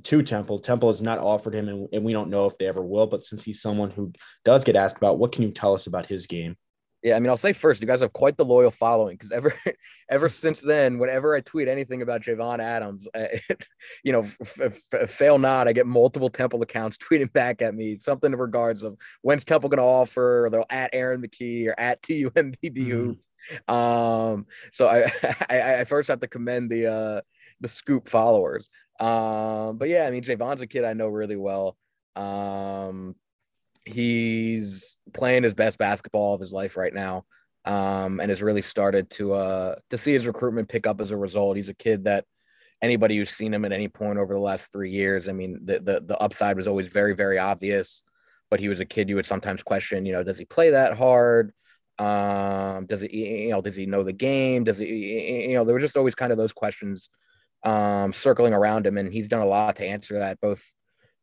to Temple. Temple has not offered him, and, and, we don't know if they ever will. But since he's someone who does get asked about, what can you tell us about his game? Yeah, I mean, I'll say first, you guys have quite the loyal following because ever, [LAUGHS] ever since then, whenever I tweet anything about Javon Adams, it, [LAUGHS] you know, f- f- fail not, I get multiple Temple accounts [LAUGHS] tweeting back at me something in regards of when's Temple going to offer, or they'll at Aaron McKie or at TUMBB mm-hmm. Um, so I, I, I first have to commend the uh the scoop followers. Um, but yeah, I mean, Javon's a kid I know really well. Um, he's playing his best basketball of his life right now. Um, and has really started to uh to see his recruitment pick up as a result. He's a kid that anybody who's seen him at any point over the last three years, I mean, the the, the upside was always very, very obvious. But he was a kid you would sometimes question, you know, does he play that hard? Um, does he, you know, does he know the game? Does he, you know, there were just always kind of those questions um, circling around him, and he's done a lot to answer that, both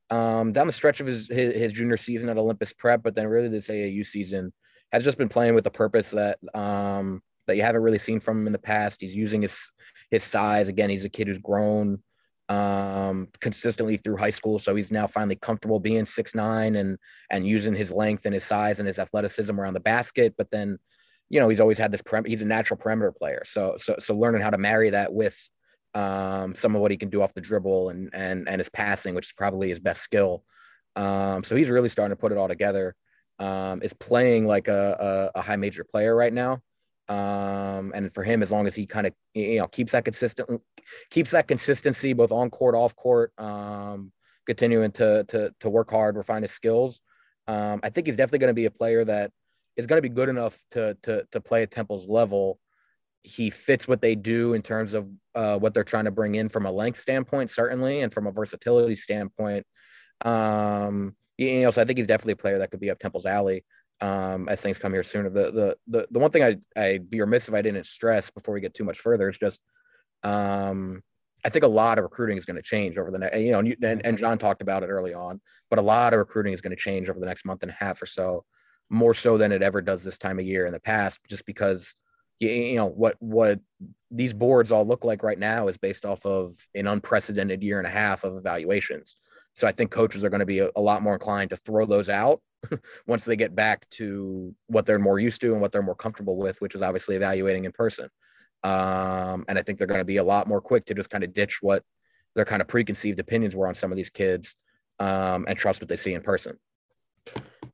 um, down the stretch of his, his, his junior season at Olympus Prep, but then really this AAU season has just been playing with a purpose that um, that you haven't really seen from him in the past. He's using his his size again. He's a kid who's grown um, consistently through high school. So he's now finally comfortable being six nine and and using his length and his size and his athleticism around the basket. But then, you know, he's always had this. Prem- he's a natural perimeter player. So so so learning how to marry that with um, some of what he can do off the dribble and and and his passing, which is probably his best skill. Um, so he's really starting to put it all together. Um, is playing like a, a, a high major player right now. Um, and for him, as long as he kind of you know keeps that consistent, keeps that consistency both on court, off court, um, continuing to to to work hard, refine his skills. Um, I think he's definitely going to be a player that is going to be good enough to to to play at Temple's level. He fits what they do in terms of uh, what they're trying to bring in from a length standpoint, certainly, and from a versatility standpoint. Um, you know, so I think he's definitely a player that could be up Temple's alley um, as things come here sooner. The the the, the one thing I I'd be remiss if I didn't stress before we get too much further is just um, I think a lot of recruiting is going to change over the next, you know, and, and John talked about it early on, but a lot of recruiting is going to change over the next month and a half or so, more so than it ever does this time of year in the past, just because, you, you know, what, what these boards all look like right now is based off of an unprecedented year and a half of evaluations. So I think coaches are going to be a, a lot more inclined to throw those out [LAUGHS] once they get back to what they're more used to and what they're more comfortable with, which is obviously evaluating in person. Um, and I think they're going to be a lot more quick to just kind of ditch what their kind of preconceived opinions were on some of these kids um, and trust what they see in person.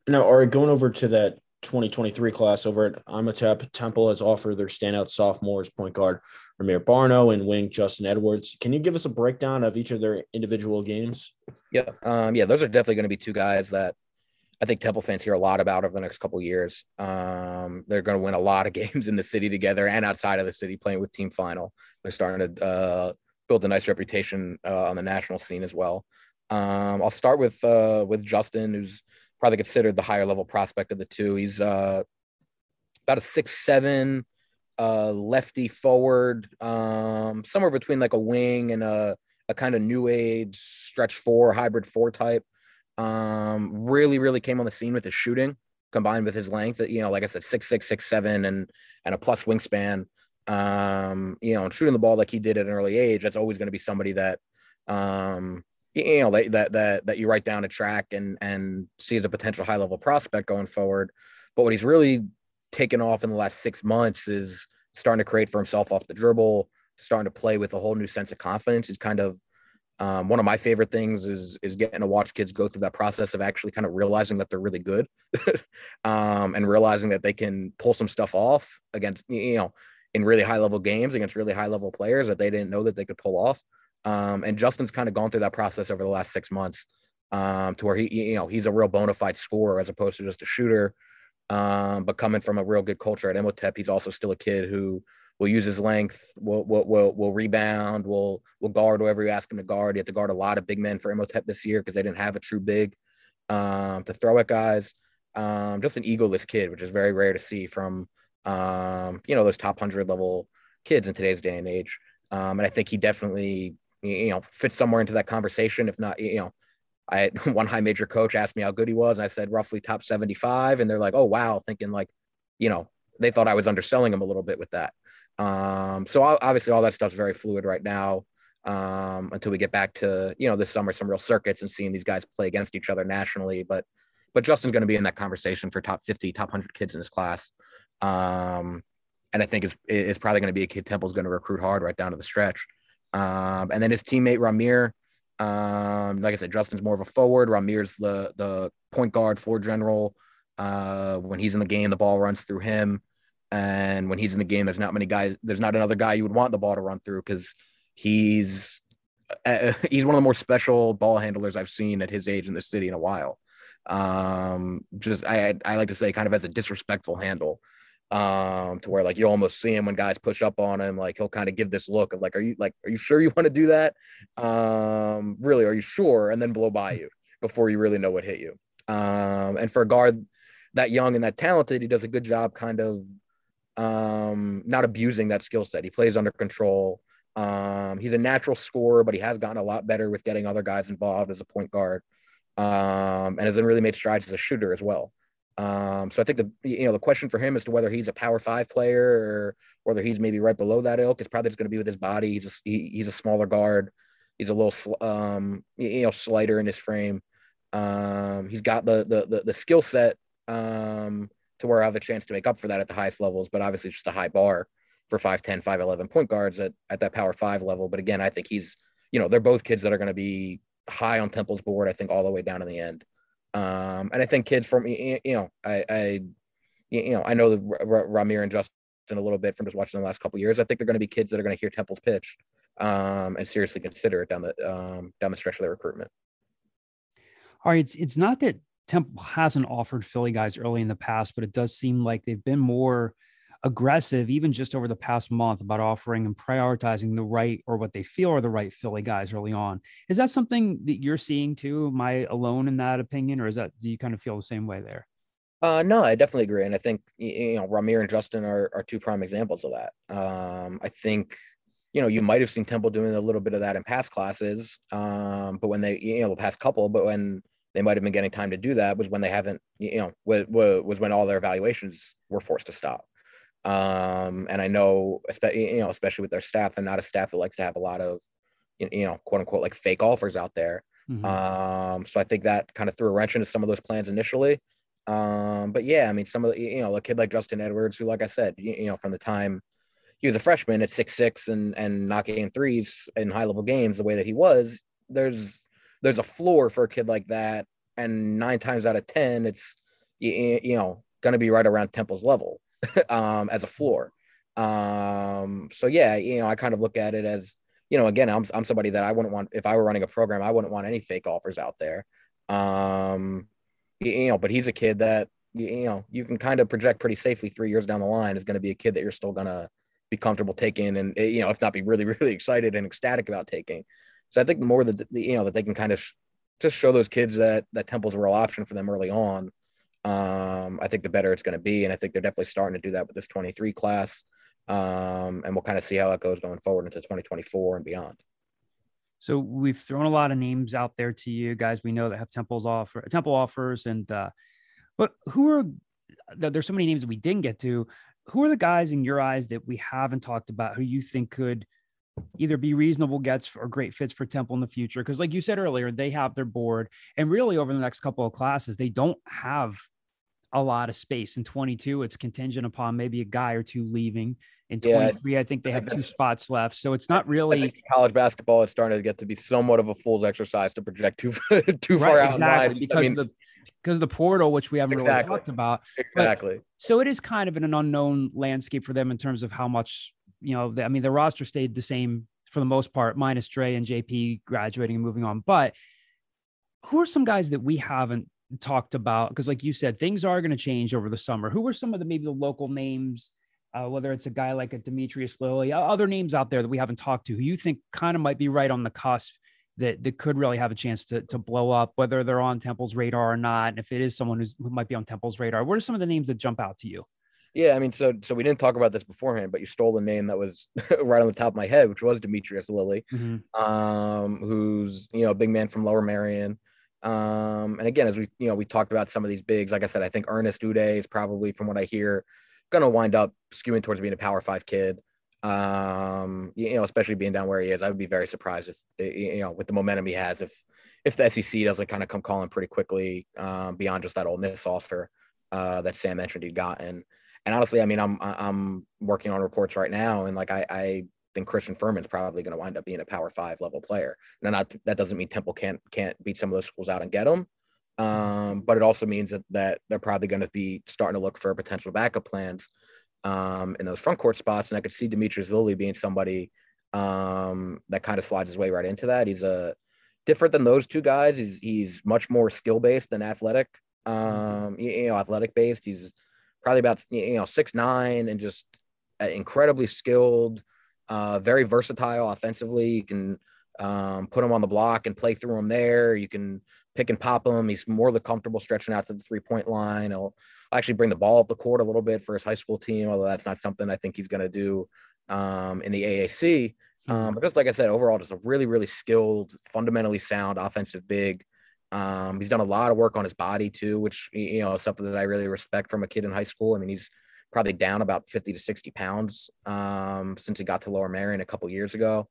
Now, are going over to that 2023 class over at Imhotep Temple has offered their standout sophomores point guard Rahmir Barno and wing Justin Edwards. Can you give us a breakdown of each of their individual games? Yeah, um, yeah, those are definitely going to be two guys that I think Temple fans hear a lot about over the next couple years. Um, they're going to win a lot of [LAUGHS] games in the city together and outside of the city, playing with Team Final. They're starting to uh, build a nice reputation uh, on the national scene as well. Um, I'll start with uh, with Justin, who's probably considered the higher level prospect of the two. He's uh, about a six seven uh, lefty forward, um, somewhere between like a wing and a, a kind of new age stretch four hybrid four type. Um, really, really came on the scene with his shooting combined with his length. You know, like I said, six six, six seven, and and a plus wingspan. Um, you know, and shooting the ball like he did at an early age, that's always going to be somebody that, um, you know, that that that you write down a track and and see as a potential high level prospect going forward. But what he's really taken off in the last six months is starting to create for himself off the dribble, starting to play with a whole new sense of confidence. He's kind of um, one of my favorite things is is getting to watch kids go through that process of actually kind of realizing that they're really good, [LAUGHS] um, and realizing that they can pull some stuff off against you know in really high level games against really high level players that they didn't know that they could pull off. Um, and Justin's kind of gone through that process over the last six months um, to where he you know he's a real bona fide scorer as opposed to just a shooter. Um, but coming from a real good culture at Imhotep, he's also still a kid who will use his length, will will will, will rebound, will will guard whoever you ask him to guard. He had to guard a lot of big men for Imhotep this year because they didn't have a true big um, to throw at guys. Um, just an egoless kid, which is very rare to see from um, you know those top hundred level kids in today's day and age. Um, and I think he definitely you know fits somewhere into that conversation. If not, you know, I had [LAUGHS] one high major coach asked me how good he was, and I said roughly top seventy five, and they're like, oh wow, thinking like, you know, they thought I was underselling him a little bit with that. Um, so obviously all that stuff's very fluid right now um, until we get back to you know this summer some real circuits and seeing these guys play against each other nationally. But but Justin's going to be in that conversation for top 50, top 100 kids in his class. Um, and I think it's, it's probably going to be a kid Temple's going to recruit hard right down to the stretch. Um, and then his teammate Rahmir, um, like I said, Justin's more of a forward. Rahmir's the the point guard, floor general. Uh, when he's in the game, the ball runs through him. And when he's in the game, there's not many guys. There's not another guy you would want the ball to run through because he's uh, [LAUGHS] he's one of the more special ball handlers I've seen at his age in the city in a while. Um, just I I like to say kind of as a disrespectful handle, um, to where like you almost see him when guys push up on him, like he'll kind of give this look of like, are you like, are you sure you want to do that? Um, really, are you sure? And then blow by you before you really know what hit you. Um, and for a guard that young and that talented, he does a good job kind of um, not abusing that skill set. He plays under control. Um, he's a natural scorer, but he has gotten a lot better with getting other guys involved as a point guard, um, and has then really made strides as a shooter as well. Um, so I think the you know the question for him as to whether he's a power five player or whether he's maybe right below that ilk is probably just going to be with his body. He's a, he, he's a smaller guard. He's a little, um, you know, slighter in his frame. Um, he's got the the the, the skill set um, to where I have a chance to make up for that at the highest levels, but obviously it's just a high bar for 5'10, 5'11 point guards at, at that power five level. But again, I think he's, you know, they're both kids that are going to be high on Temple's board, I think all the way down to the end. Um, and I think kids from, you know, I, I you know, I know the Rahmir and Justin a little bit from just watching the last couple years. I think they're going to be kids that are going to hear Temple's pitch um, and seriously consider it down the um, down the stretch of their recruitment. All right, it's it's not that Temple hasn't offered Philly guys early in the past, but it does seem like they've been more aggressive, even just over the past month, about offering and prioritizing the right or what they feel are the right Philly guys early on. Is that something that you're seeing too? Am I alone in that opinion, or is that do you kind of feel the same way there? Uh, no, I definitely agree, and I think you know Rahmir and Justin are, are two prime examples of that. Um, I think you know you might have seen Temple doing a little bit of that in past classes, um, but when they you know the past couple, but when they might have been getting time to do that was when they haven't you know was, was when all their evaluations were forced to stop. Um, and I know, especially you know, especially with their staff, they're not a staff that likes to have a lot of you know quote unquote like fake offers out there. Mm-hmm. Um, so I think that kind of threw a wrench into some of those plans initially. Um, but yeah, I mean, some of the, you know, a kid like Justin Edwards, who, like I said, you, you know, from the time he was a freshman at six six and and knocking in threes in high level games the way that he was, there's there's a floor for a kid like that, and nine times out of ten, it's you, you know going to be right around Temple's level [LAUGHS] um, as a floor. Um, so yeah, you know, I kind of look at it as you know, again, I'm I'm somebody that I wouldn't want if I were running a program, I wouldn't want any fake offers out there. Um, you know, but he's a kid that you know you can kind of project pretty safely three years down the line is going to be a kid that you're still going to be comfortable taking and eh, you know if not be really [LAUGHS] really excited and ecstatic about taking so i think the more that you know that they can kind of sh- just show those kids that that temple's a real option for them early on um, i think the better it's going to be and i think they're definitely starting to do that with this 23 class um, and we'll kind of see how that goes going forward into 2024 and beyond so we've thrown a lot of names out there to you guys. We know that have temples offer temple offers, and uh, but who are there's so many names that we didn't get to. Who are the guys in your eyes that we haven't talked about who you think could either be reasonable gets or great fits for Temple in the future? Because, like you said earlier, they have their board, and really over the next couple of classes, they don't have a lot of space. In 22, it's contingent upon maybe a guy or two leaving. In 23, yeah, I think they have two spots left. So it's not really college basketball. It's starting to get to be somewhat of a fool's exercise to project too [LAUGHS] too right, far out. Exactly, because I mean, the because of the portal, which we haven't exactly. really talked about. Exactly. But, so it is kind of in an unknown landscape for them in terms of how much you know. I mean, the roster stayed the same for the most part, minus Dre and JP graduating and moving on. But who are some guys that we haven't talked about because like you said things are going to change over the summer who are some of the maybe the local names uh, whether it's a guy like a demetrius lilly other names out there that we haven't talked to who you think kind of might be right on the cusp that, that could really have a chance to, to blow up whether they're on temple's radar or not and if it is someone who's, who might be on temple's radar what are some of the names that jump out to you yeah, I mean, so so we didn't talk about this beforehand, but you stole the name that was [LAUGHS] right on the top of my head, which was Demetrius Lilly, mm-hmm. um, who's you know a big man from Lower Merion. Um, and again, as we you know we talked about some of these bigs, like I said, I think Ernest Udeh is probably, from what I hear, going to wind up skewing towards being a Power Five kid. Um, you know, especially being down where he is, I would be very surprised if you know with the momentum he has, if if the SEC doesn't kind of come calling pretty quickly um, beyond just that Ole Miss offer uh, that Sam mentioned he'd gotten. And honestly, I mean, I'm I'm working on reports right now, and like I, I then Christian Ferman's probably going to wind up being a Power Five level player. Now, not that doesn't mean Temple can't can't beat some of those schools out and get them, um, but it also means that that they're probably going to be starting to look for potential backup plans um, in those front court spots. And I could see Demetrius Lilly being somebody um, that kind of slides his way right into that. He's a different than those two guys. He's he's much more skill based than athletic. Um, you, you know, athletic based. He's probably about you know six nine and just incredibly skilled uh, very versatile offensively. You can um, put him on the block and play through him there. You can pick and pop him. He's more the comfortable stretching out to the three point line. He'll actually bring the ball up the court a little bit for his high school team, although that's not something I think he's going to do um, in the AAC. Hmm. Um, but just like I said, overall, just a really, really skilled, fundamentally sound offensive big. Um, he's done a lot of work on his body too, which you know something that I really respect from a kid in high school. I mean, he's probably down about 50 to 60 pounds um, since he got to Lower Merion a couple years ago.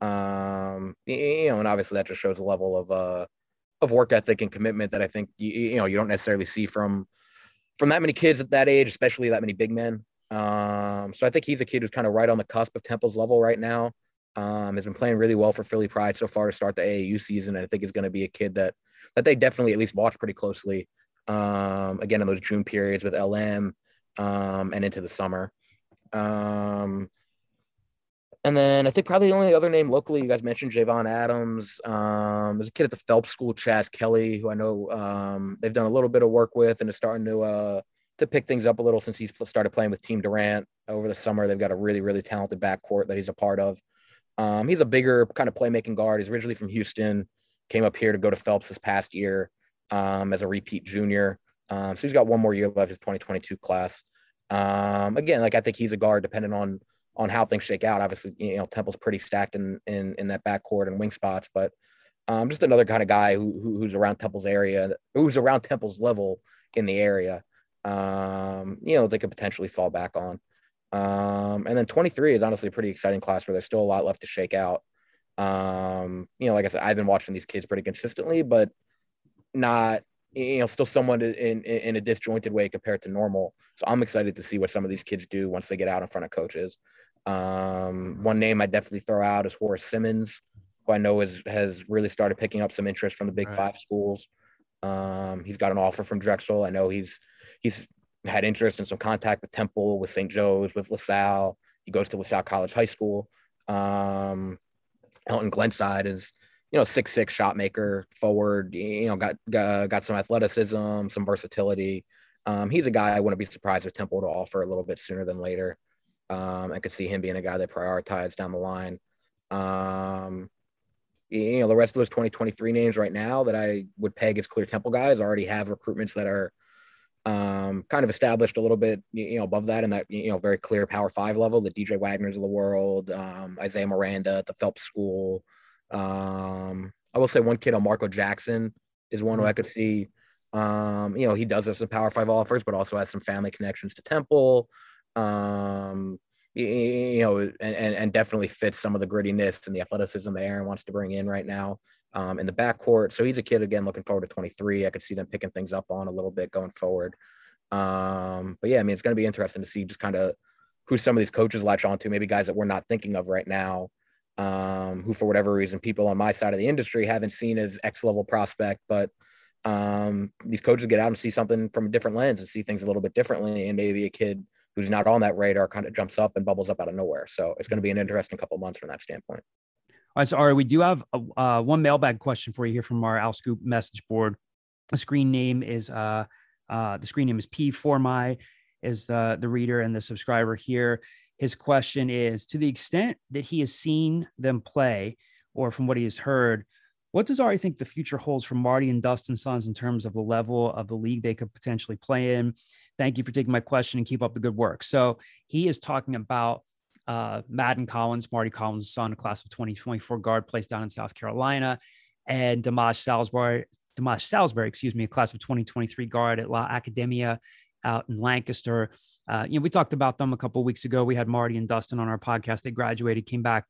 Um, you know, and obviously that just shows a level of uh of work ethic and commitment that I think you, you know you don't necessarily see from from that many kids at that age, especially that many big men. Um, so I think he's a kid who's kind of right on the cusp of Temple's level right now. Um, has been playing really well for Philly Pride so far to start the AAU season. And I think is going to be a kid that that they definitely at least watch pretty closely. Um, again in those June periods with LM um, and into the summer. Um, and then I think probably the only other name locally you guys mentioned Javon Adams. Um, there's a kid at the Phelps School, Chaz Kelly, who I know um, they've done a little bit of work with and is starting to uh, to pick things up a little since he's started playing with Team Durant over the summer. They've got a really really talented backcourt that he's a part of. Um, he's a bigger kind of playmaking guard. He's originally from Houston, came up here to go to Phelps this past year um, as a repeat junior. Um, so he's got one more year left his 2022 class. Um, again, like I think he's a guard depending on on how things shake out. Obviously, you know, Temple's pretty stacked in in, in that backcourt and wing spots, but um, just another kind of guy who, who, who's around Temple's area, who's around Temple's level in the area. Um, you know, they could potentially fall back on. Um, and then 23 is honestly a pretty exciting class where there's still a lot left to shake out. Um, you know, like I said, I've been watching these kids pretty consistently, but not you know still somewhat in, in, in a disjointed way compared to normal. So I'm excited to see what some of these kids do once they get out in front of coaches. Um, one name I definitely throw out is Horace Simmons, who I know is, has really started picking up some interest from the Big right. Five schools. Um, he's got an offer from Drexel. I know he's he's had interest and some contact with Temple, with St. Joe's, with LaSalle. He goes to LaSalle College High School. Um, Elton Glenside is, you know, six six shot maker, forward. You know, got got, got some athleticism, some versatility. Um, he's a guy I wouldn't be surprised if Temple to offer a little bit sooner than later. Um, I could see him being a guy that prioritized down the line. Um, you know, the rest of those 2023 names right now that I would peg as clear Temple guys already have recruitments that are um, kind of established a little bit, you know, above that in that, you know, very clear power five level, the DJ Wagners of the world, um, Isaiah Miranda at the Phelps School. Um, I will say one kid on Marco Jackson is one who I could see. Um, you know, he does have some power five offers, but also has some family connections to Temple. Um, you know, and, and, and definitely fits some of the grittiness and the athleticism that Aaron wants to bring in right now um, in the backcourt. So he's a kid again looking forward to 23. I could see them picking things up on a little bit going forward. Um, but yeah, I mean, it's going to be interesting to see just kind of who some of these coaches latch onto, maybe guys that we're not thinking of right now, um, who for whatever reason people on my side of the industry haven't seen as X level prospect, but um, these coaches get out and see something from a different lens and see things a little bit differently, and maybe a kid who's not on that radar kind of jumps up and bubbles up out of nowhere. So it's going to be an interesting couple months from that standpoint. All right, so Ari, we do have a, uh, one mailbag question for you here from our Owl Scoop message board. The screen name is uh, uh, the screen name is P for my is the the reader and the subscriber here. His question is: To the extent that he has seen them play, or from what he has heard, what does Ari think the future holds for Marty and Dustin Sons in terms of the level of the league they could potentially play in? Thank you for taking my question and keep up the good work. So he is talking about uh, Madden Collins, Marty Collins' son, class of 2024 guard, placed down in South Carolina, and Dimaj Salisbury, Dimaj Salisbury, excuse me, a class of 2023 guard at La Academia out in Lancaster. Uh, you know, we talked about them a couple weeks ago. We had Marty and Dustin on our podcast. They graduated, came back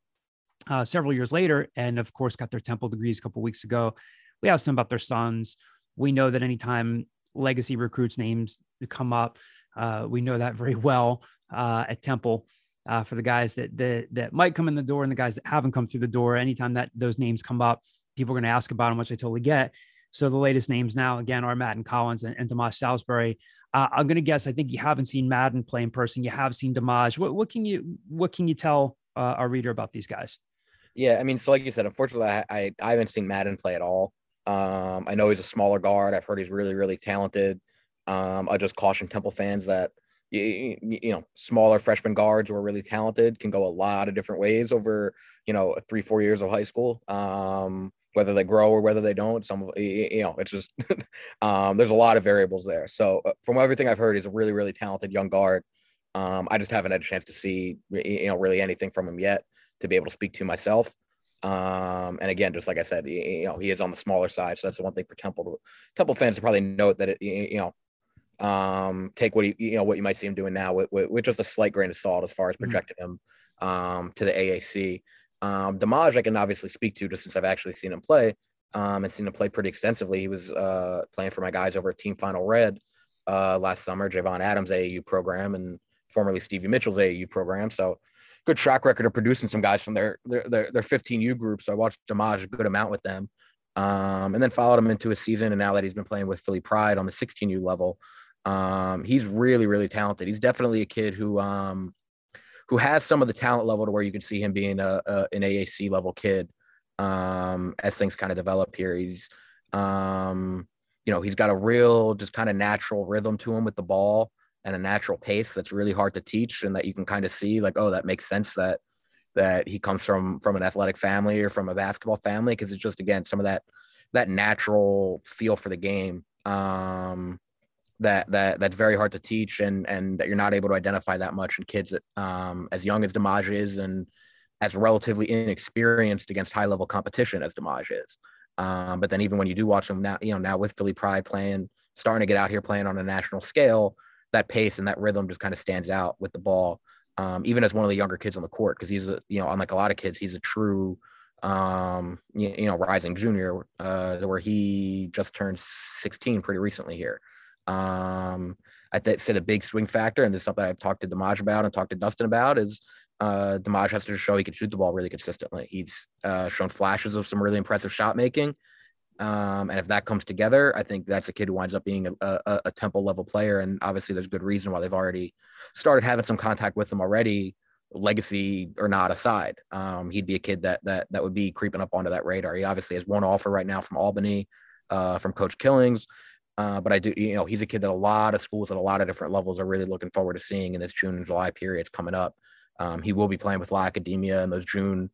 uh, several years later, and of course, got their Temple degrees a couple weeks ago. We asked them about their sons. We know that anytime legacy recruits' names come up, uh, we know that very well uh, at Temple uh, for the guys that, that that might come in the door and the guys that haven't come through the door. Anytime that those names come up, people are going to ask about them, which I totally get. So the latest names now again are Madden Collins and, and Dimaj Salisbury. Uh, I'm going to guess. I think you haven't seen Madden play in person. You have seen Dimaj. What, what can you what can you tell uh, our reader about these guys? Yeah, I mean, so like you said, unfortunately, I, I, I haven't seen Madden play at all. Um, I know he's a smaller guard. I've heard he's really really talented. Um, I just caution Temple fans that you, you know smaller freshman guards who are really talented can go a lot of different ways over you know three four years of high school um, whether they grow or whether they don't some you know it's just [LAUGHS] um, there's a lot of variables there so uh, from everything i've heard he's a really really talented young guard um, i just haven't had a chance to see you know really anything from him yet to be able to speak to myself um, and again, just like I said, you know, he is on the smaller side. So that's the one thing for Temple to, Temple fans to probably note that it, you know, um, take what he, you know, what you might see him doing now with, with, with just a slight grain of salt as far as mm-hmm. projecting mm-hmm. him um, to the AAC. Um, Dimaj, I can obviously speak to just since I've actually seen him play um, and seen him play pretty extensively. He was uh, playing for my guys over at Team Final Red uh, last summer, Javon Adams AAU program, and formerly Stevie Mitchell's AAU program. So good track record of producing some guys from their their their, their 15U group. So I watched Dimaj a good amount with them, um, and then followed him into a season. And now that he's been playing with Philly Pride on the 16U level, um, he's really really talented. He's definitely a kid who um, who has some of the talent level to where you can see him being a, a an AAC level kid um, as things kind of develop here. He's um, you know he's got a real just kind of natural rhythm to him with the ball and a natural pace that's really hard to teach and that you can kind of see like oh that makes sense that that he comes from from an athletic family or from a basketball family because it's just again some of that that natural feel for the game um that that that's very hard to teach and and that you're not able to identify that much in kids that um as young as Dimaj is and as relatively inexperienced against high level competition as Dimaj is um but then even when you do watch him now you know now with Philly Pride playing starting to get out here playing on a national scale that pace and that rhythm just kind of stands out with the ball. Um, even as one of the younger kids on the court, because he's a, you know, unlike a lot of kids, he's a true, um, you, you know, rising junior, uh, where he just turned 16 pretty recently here. Um, I th- say the big swing factor, and this is something I've talked to Dimaj about and talked to Dustin about, is uh, Dimaj has to show he can shoot the ball really consistently. He's uh, shown flashes of some really impressive shot making. Um, and if that comes together, I think that's a kid who winds up being a, a, a, Temple level player. And obviously, there's good reason why they've already started having some contact with him already, legacy or not aside. Um, he'd be a kid that that that would be creeping up onto that radar. He obviously has one offer right now from Albany, uh, from Coach Killings. Uh, but I do, you know, he's a kid that a lot of schools at a lot of different levels are really looking forward to seeing in this June and July periods coming up. Um, he will be playing with La Academia in those June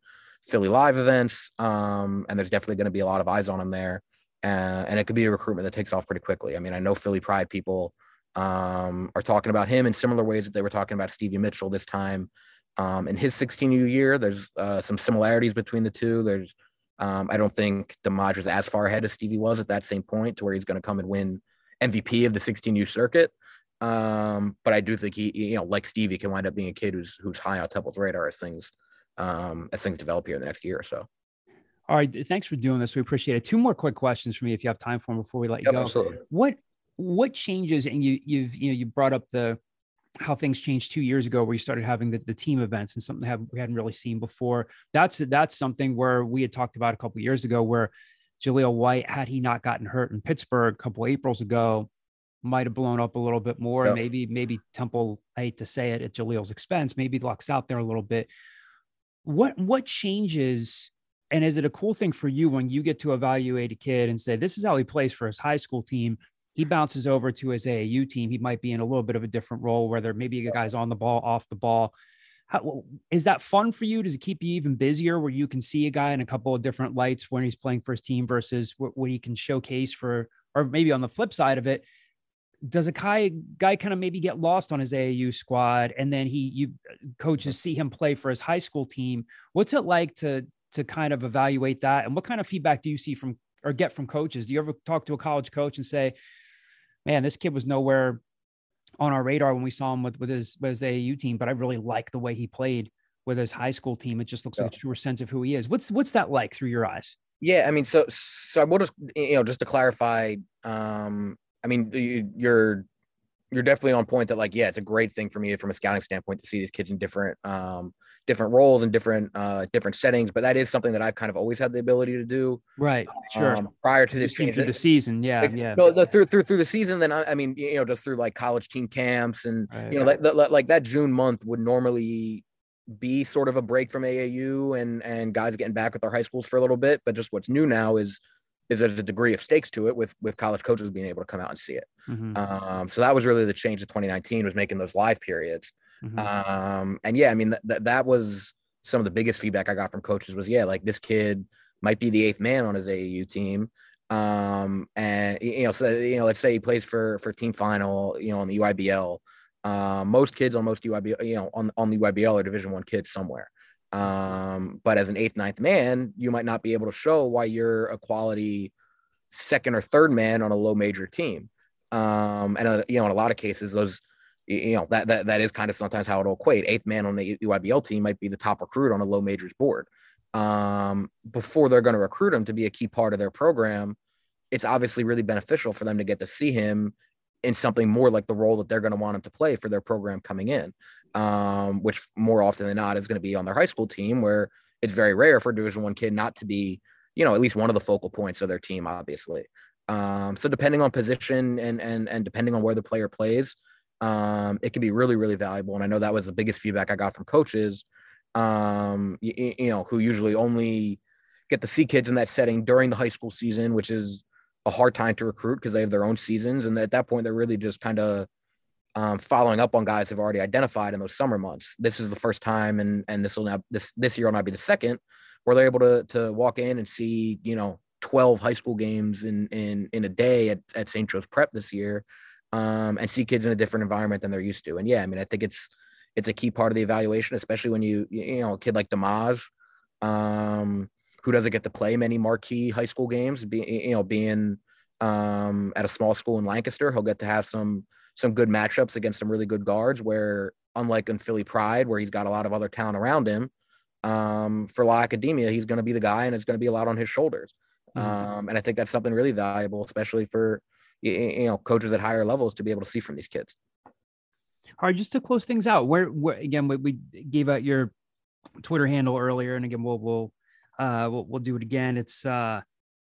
Philly Live events. Um, and there's definitely going to be a lot of eyes on him there. Uh, and it could be a recruitment that takes off pretty quickly. I mean, I know Philly Pride people um, are talking about him in similar ways that they were talking about Stevie Mitchell this time. Um, in his 16U year, there's uh, some similarities between the two. There's, um, I don't think Dimaj is as far ahead as Stevie was at that same point to where he's going to come and win MVP of the 16U circuit. Um, but I do think he, you know, like Stevie, can wind up being a kid who's who's high on Temple's radar as things um, as things develop here in the next year or so. All right, thanks for doing this. We appreciate it. Two more quick questions for me, if you have time for them, before we let you yep, go. Absolutely. What what changes? And you you've you know you brought up the how things changed two years ago, where you started having the, the team events and something have, we hadn't really seen before. That's that's something where we had talked about a couple years ago, where Jahlil White, had he not gotten hurt in Pittsburgh a couple of Aprils ago, might have blown up a little bit more. Yep. Maybe maybe Temple, I hate to say it, at Jahlil's expense, maybe lucks out there a little bit what what changes and is it a cool thing for you when you get to evaluate a kid and say this is how he plays for his high school team he bounces over to his AAU team he might be in a little bit of a different role where there maybe a guy's on the ball off the ball how, is that fun for you does it keep you even busier where you can see a guy in a couple of different lights when he's playing for his team versus what, what he can showcase for or maybe on the flip side of it does a guy guy kind of maybe get lost on his AAU squad and then he you coaches see him play for his high school team? What's it like to to kind of evaluate that? And what kind of feedback do you see from or get from coaches? Do you ever talk to a college coach and say, "Man, this kid was nowhere on our radar when we saw him with with his with his AAU team, but I really like the way he played with his high school team. It just looks yeah. like a truer sense of who he is." What's what's that like through your eyes? Yeah, I mean, so so I will just you know just to clarify, um, I mean, you're you're definitely on point that like yeah, it's a great thing for me from a scouting standpoint to see these kids in different um different roles and different uh different settings. But that is something that I've kind of always had the ability to do. Right. Sure. Um, prior to this change through the season, yeah, like, yeah. No, the, through through through the season, then I, I, mean, you know, just through like college team camps and right, you know, right. like, like that June month would normally be sort of a break from AAU and and guys getting back with their high schools for a little bit. But just what's new now is is there's a degree of stakes to it with with college coaches being able to come out and see it. Mm-hmm. Um, so that was really the change of 2019 was making those live periods. Mm-hmm. Um, and yeah, I mean that that was some of the biggest feedback I got from coaches was yeah, like this kid might be the eighth man on his AAU team. Um, and you know, so you know, let's say he plays for for team final, you know, on the EYBL. Uh, most kids on most EYBL, you know, on on the EYBL or Division One kids somewhere. Um, but as an eighth, ninth man, you might not be able to show why you're a quality second or third man on a low major team. Um, and uh, you know, in a lot of cases, those you know that that that is kind of sometimes how it'll equate. Eighth man on the EYBL team might be the top recruit on a low majors board. um, before they're going to recruit him to be a key part of their program, it's obviously really beneficial for them to get to see him in something more like the role that they're going to want him to play for their program coming in, um, which more often than not is going to be on their high school team, where it's very rare for a Division One kid not to be, you know, at least one of the focal points of their team, obviously. Um, so depending on position and and and depending on where the player plays, um, it can be really really valuable. And I know that was the biggest feedback I got from coaches, um, you, you know, who usually only get to see kids in that setting during the high school season, which is a hard time to recruit because they have their own seasons, and at that point they're really just kind of um, following up on guys who've already identified in those summer months. This is the first time, and and this will now this this year will not be the second where they're able to to walk in and see you know 12 high school games in in in a day at, at St. Joe's Prep this year, um, and see kids in a different environment than they're used to. And yeah, I mean, I think it's it's a key part of the evaluation, especially when you you know a kid like Damaj, um, who doesn't get to play many marquee high school games, being you know being um, at a small school in Lancaster, he'll get to have some some good matchups against some really good guards. Where unlike in Philly Pride, where he's got a lot of other talent around him, um, for La Academia, he's going to be the guy, and it's going to be a lot on his shoulders. Mm-hmm. Um, and I think that's something really valuable, especially for you know coaches at higher levels to be able to see from these kids. All right, just to close things out, where, where again we, we gave out your Twitter handle earlier, and again we'll we'll uh, we'll, we'll do it again. It's uh,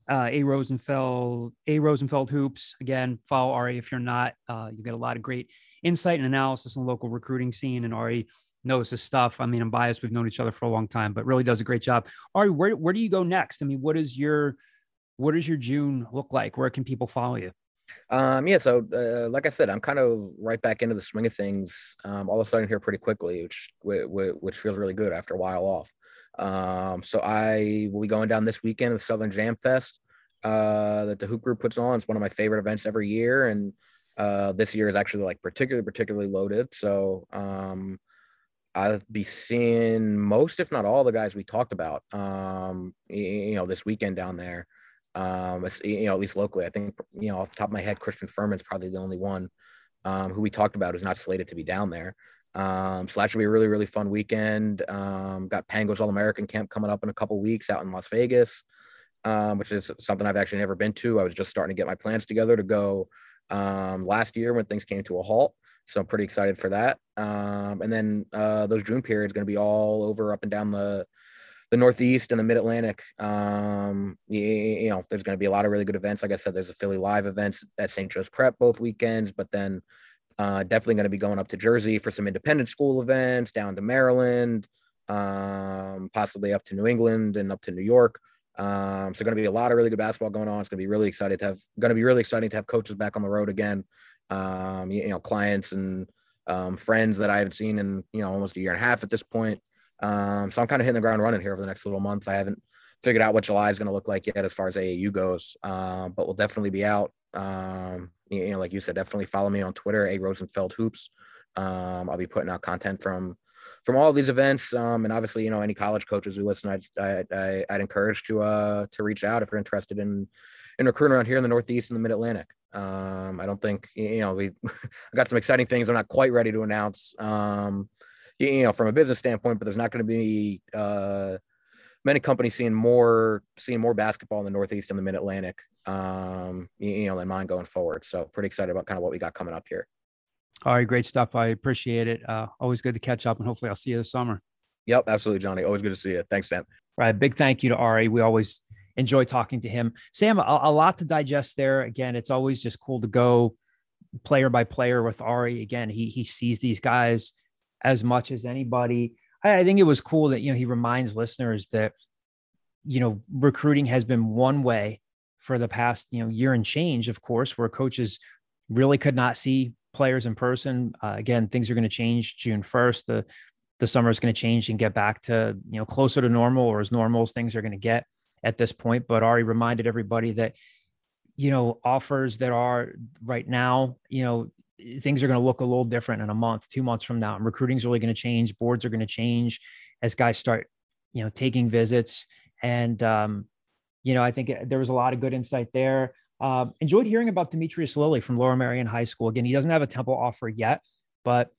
uh, a Rosenfeld, a Rosenfeld hoops. Again, follow Ari if you're not. Uh, you get a lot of great insight and analysis on the local recruiting scene, and Ari knows his stuff. I mean, I'm biased. We've known each other for a long time, but really does a great job. Ari, where where do you go next? I mean, what is your what does your June look like? Where can people follow you? Um, yeah, so uh, like I said, I'm kind of right back into the swing of things um, all of a sudden here pretty quickly, which which feels really good after a while off. Um, so I will be going down this weekend with Southern Jam Fest uh, that the Hoop Group puts on. It's one of my favorite events every year, and uh, this year is actually like particularly particularly loaded. So um, I'll be seeing most, if not all, the guys we talked about. Um, you know, this weekend down there. Um, you know, at least locally, I think you know off the top of my head, Christian Furman's probably the only one um, who we talked about who's not slated to be down there. Um, so that should be a really, really fun weekend. Um, got Pangos All American Camp coming up in a couple weeks out in Las Vegas, um, which is something I've actually never been to. I was just starting to get my plans together to go um, last year when things came to a halt. So I'm pretty excited for that. Um, and then uh, those June periods going to be all over up and down the the Northeast and the Mid Atlantic. Um, you, you, know, there's going to be a lot of really good events. Like I said, there's a Philly Live events at St. Joe's Prep both weekends, but then uh, definitely going to be going up to Jersey for some independent school events, down to Maryland, um, possibly up to New England and up to New York. Um, so going to be a lot of really good basketball going on. It's going to be really excited to have. Going to be really exciting to have coaches back on the road again. Um, you, you know, clients and um, friends that I haven't seen in you know almost a year and a half at this point. Um, so I'm kind of hitting the ground running here over the next little month. I haven't figured out what July is going to look like yet as far as AAU goes, uh, but we'll definitely be out. Um, you know, like you said, definitely follow me on Twitter, a Rosenfeld Hoops. Um, I'll be putting out content from from all these events, um, and obviously, you know, any college coaches who listen, I'd, I, would encourage to uh, to reach out if you're interested in in recruiting around here in the Northeast and the Mid Atlantic. Um, I don't think you know we [LAUGHS] I got some exciting things I'm not quite ready to announce. Um, you know, from a business standpoint, but there's not going to be uh, many companies seeing more seeing more basketball in the Northeast and the Mid Atlantic, um, you know, than mine going forward. So pretty excited about kind of what we got coming up here. All right, great stuff. I appreciate it. Uh, always good to catch up, and hopefully, I'll see you this summer. Yep, absolutely, Johnny. Always good to see you. Thanks, Sam. Right, big thank you to Ari. We always enjoy talking to him. Sam, a, a lot to digest there. Again, it's always just cool to go player by player with Ari. Again, he he sees these guys as much as anybody. I, I think it was cool that you know he reminds listeners that you know recruiting has been one way for the past you know year and change, of course, where coaches really could not see players in person. Uh, again, things are going to change June first. The the summer is going to change and get back to you know closer to normal or as normal as things are going to get at this point. But Ari reminded everybody that you know offers that are right now, you know things are going to look a little different in a month, two months from now. And recruiting is really going to change. Boards are going to change as guys start, you know, taking visits. And, um, you know, I think there was a lot of good insight there. Uh, enjoyed hearing about Demetrius Lilly from Lower Merion High School. Again, he doesn't have a Temple offer yet, but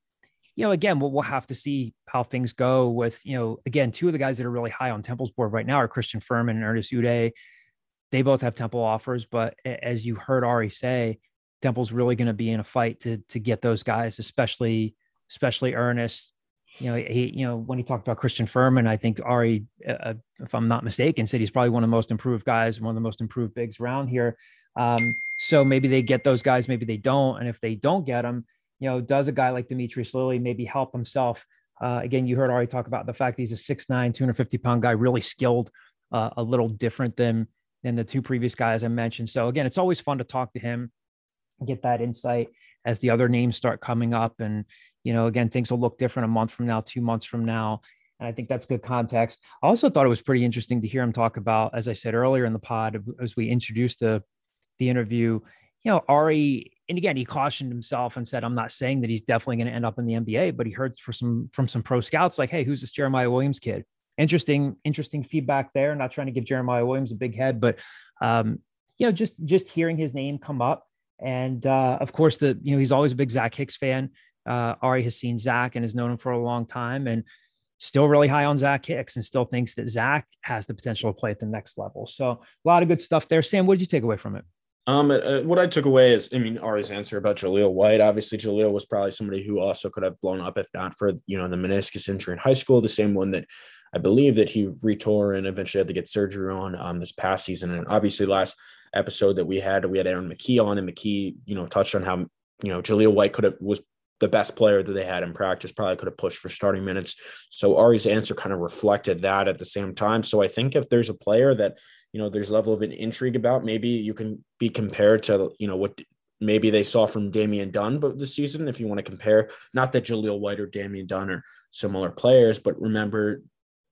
you know, again, we'll, we'll have to see how things go with, you know, again, two of the guys that are really high on Temple's board right now are Christian Fermin and Ernest Udeh. They both have Temple offers, but as you heard Ari say, Temple's really going to be in a fight to to get those guys, especially especially Ernest. You know, he you know when he talked about Christian Furman, I think Ari, uh, if I'm not mistaken, said he's probably one of the most improved guys, one of the most improved bigs around here. Um, so maybe they get those guys, maybe they don't, and if they don't get them, you know, does a guy like Demetrius Lilly maybe help himself? Uh, again, you heard Ari talk about the fact he's a 6'9, 250 pound guy, really skilled, uh, a little different than than the two previous guys I mentioned. So again, it's always fun to talk to him, get that insight as the other names start coming up. And, you know, again, things will look different a month from now, two months from now. And I think that's good context. I also thought it was pretty interesting to hear him talk about, as I said earlier in the pod, as we introduced the the interview, you know, Ari, and again, he cautioned himself and said, I'm not saying that he's definitely going to end up in the NBA, but he heard for some from some pro scouts like, hey, who's this Jeremiah Williams kid? Interesting, interesting feedback there. Not trying to give Jeremiah Williams a big head, but um, you know, just just hearing his name come up and uh, of course, the you know he's always a big Zach Hicks fan. Uh, Ari has seen Zach and has known him for a long time, and still really high on Zach Hicks, and still thinks that Zach has the potential to play at the next level. So a lot of good stuff there. Sam, what did you take away from it? Um, uh, what I took away is, I mean, Ari's answer about Jahlil White. Obviously, Jahlil was probably somebody who also could have blown up if not for you know the meniscus injury in high school, the same one that I believe that he retore and eventually had to get surgery on um, this past season. And obviously, last episode that we had, we had Aaron McKie on, and McKie, you know, touched on how you know Jahlil White could have was the best player that they had in practice, probably could have pushed for starting minutes. So Ari's answer kind of reflected that at the same time. So I think if there's a player that you know there's level of an intrigue about, maybe you can be compared to you know what maybe they saw from Damian Dunn but this season. If you want to compare, not that Jahlil White or Damian Dunn are similar players, but remember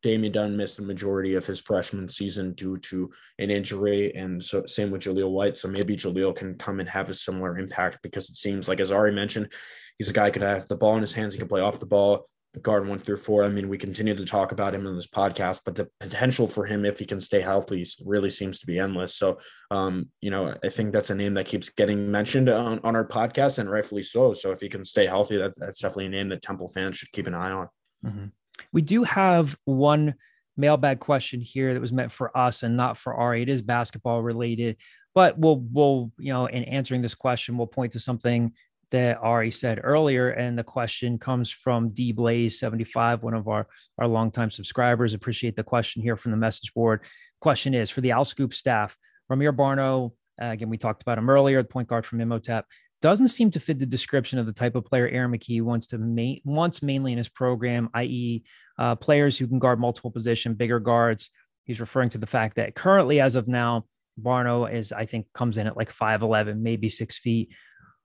Damian Dunn missed the majority of his freshman season due to an injury, and so same with Jahlil White. So maybe Jahlil can come and have a similar impact because it seems like, as Ari mentioned, he's a guy who could have the ball in his hands, he can play off the ball, guard one through four. I mean, we continue to talk about him in this podcast, but the potential for him, if he can stay healthy, really seems to be endless. So, um, you know, I think that's a name that keeps getting mentioned on, on our podcast, and rightfully so. So, if he can stay healthy, that, that's definitely a name that Temple fans should keep an eye on. Mm-hmm. We do have one mailbag question here that was meant for us and not for Ari. It is basketball related, but we'll we'll you know in answering this question, we'll point to something that Ari said earlier, and the question comes from D Blaze seventy five, one of our our longtime subscribers. Appreciate the question here from the message board. Question is for the Owl Scoop staff, Rahmir Barno. Uh, again, we talked about him earlier, the point guard from Imhotep doesn't seem to fit the description of the type of player Aaron McKie wants to ma- wants mainly in his program, i.e., uh, players who can guard multiple position, bigger guards. He's referring to the fact that currently, as of now, Barno is I think comes in at like five eleven, maybe six feet.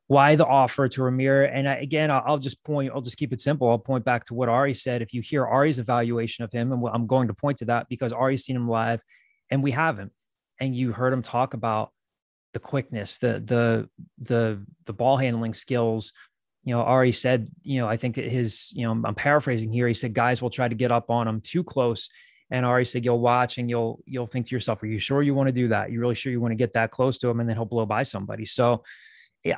Why the offer to Rahmir? And I, again, I'll, I'll just point. I'll just keep it simple. I'll point back to what Ari said. If you hear Ari's evaluation of him, and I'm going to point to that because Ari's seen him live, and we haven't, and you heard him talk about the quickness, the the the the ball handling skills. You know, Ari said, you know, I think his, you know, I'm paraphrasing here. He said guys will try to get up on him too close. And Ari said, you'll watch and you'll you'll think to yourself, are you sure you want to do that? You really sure you want to get that close to him? And then he'll blow by somebody. So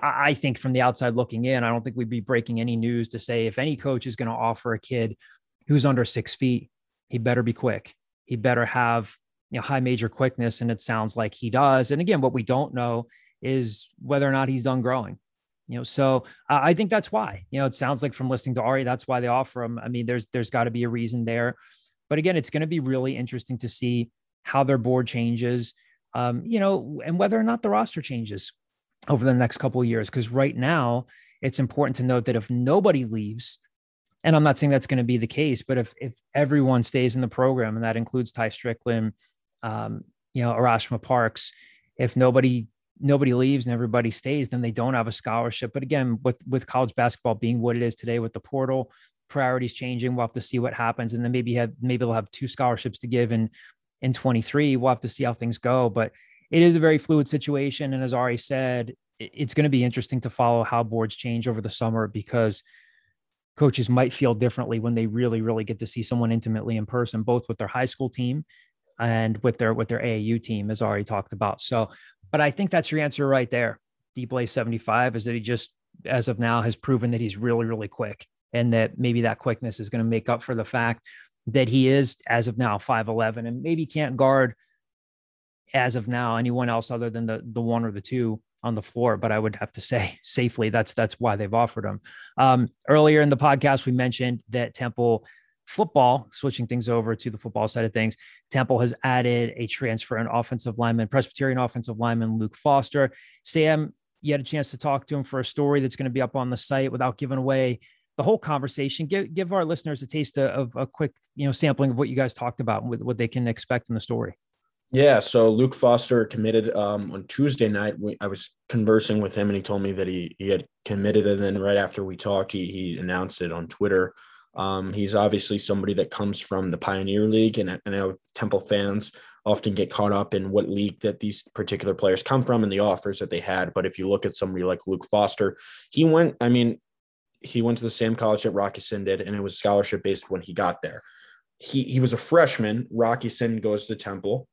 I think from the outside looking in, I don't think we'd be breaking any news to say if any coach is going to offer a kid who's under six feet, he better be quick. He better have you know, high major quickness, and it sounds like he does. And again, what we don't know is whether or not he's done growing. You know, so uh, I think that's why. You know, it sounds like from listening to Ari, that's why they offer him. I mean, there's there's got to be a reason there. But again, it's going to be really interesting to see how their board changes. Um, you know, and whether or not the roster changes over the next couple of years. Because right now, it's important to note that if nobody leaves, and I'm not saying that's going to be the case, but if if everyone stays in the program, and that includes Ty Strickland, um, you know, Arashma Parks, if nobody nobody leaves and everybody stays, then they don't have a scholarship. But again, with with college basketball being what it is today, with the portal priorities changing, we'll have to see what happens, and then maybe have maybe they'll have two scholarships to give in in 23. We'll have to see how things go, but it is a very fluid situation, and as Ari said, it's going to be interesting to follow how boards change over the summer because coaches might feel differently when they really really get to see someone intimately in person both with their high school team and with their with their AAU team, as already talked about. So, but I think that's your answer right there. Deep Blaze 75 is that he just, as of now, has proven that he's really, really quick and that maybe that quickness is going to make up for the fact that he is, as of now, 5'11 and maybe can't guard as of now anyone else other than the the one or the two on the floor. But I would have to say safely that's that's why they've offered him. Um, earlier in the podcast, we mentioned that Temple football, switching things over to the football side of things, Temple has added a transfer and offensive lineman, Presbyterian offensive lineman Luke Foster. Sam, you had a chance to talk to him for a story that's going to be up on the site without giving away the whole conversation. Give give our listeners a taste of, a quick, you know, sampling of what you guys talked about and what they can expect in the story. Yeah, so Luke Foster committed um, on Tuesday night. We, I was conversing with him, and he told me that he he had committed, and then right after we talked, he he announced it on Twitter. Um, he's obviously somebody that comes from the Pioneer League, and I know Temple fans often get caught up in what league that these particular players come from and the offers that they had. But if you look at somebody like Luke Foster, he went. I mean, he went to the same college that Rocky Sin did, and it was scholarship based when he got there. He he was a freshman. Rocky Sin goes to Temple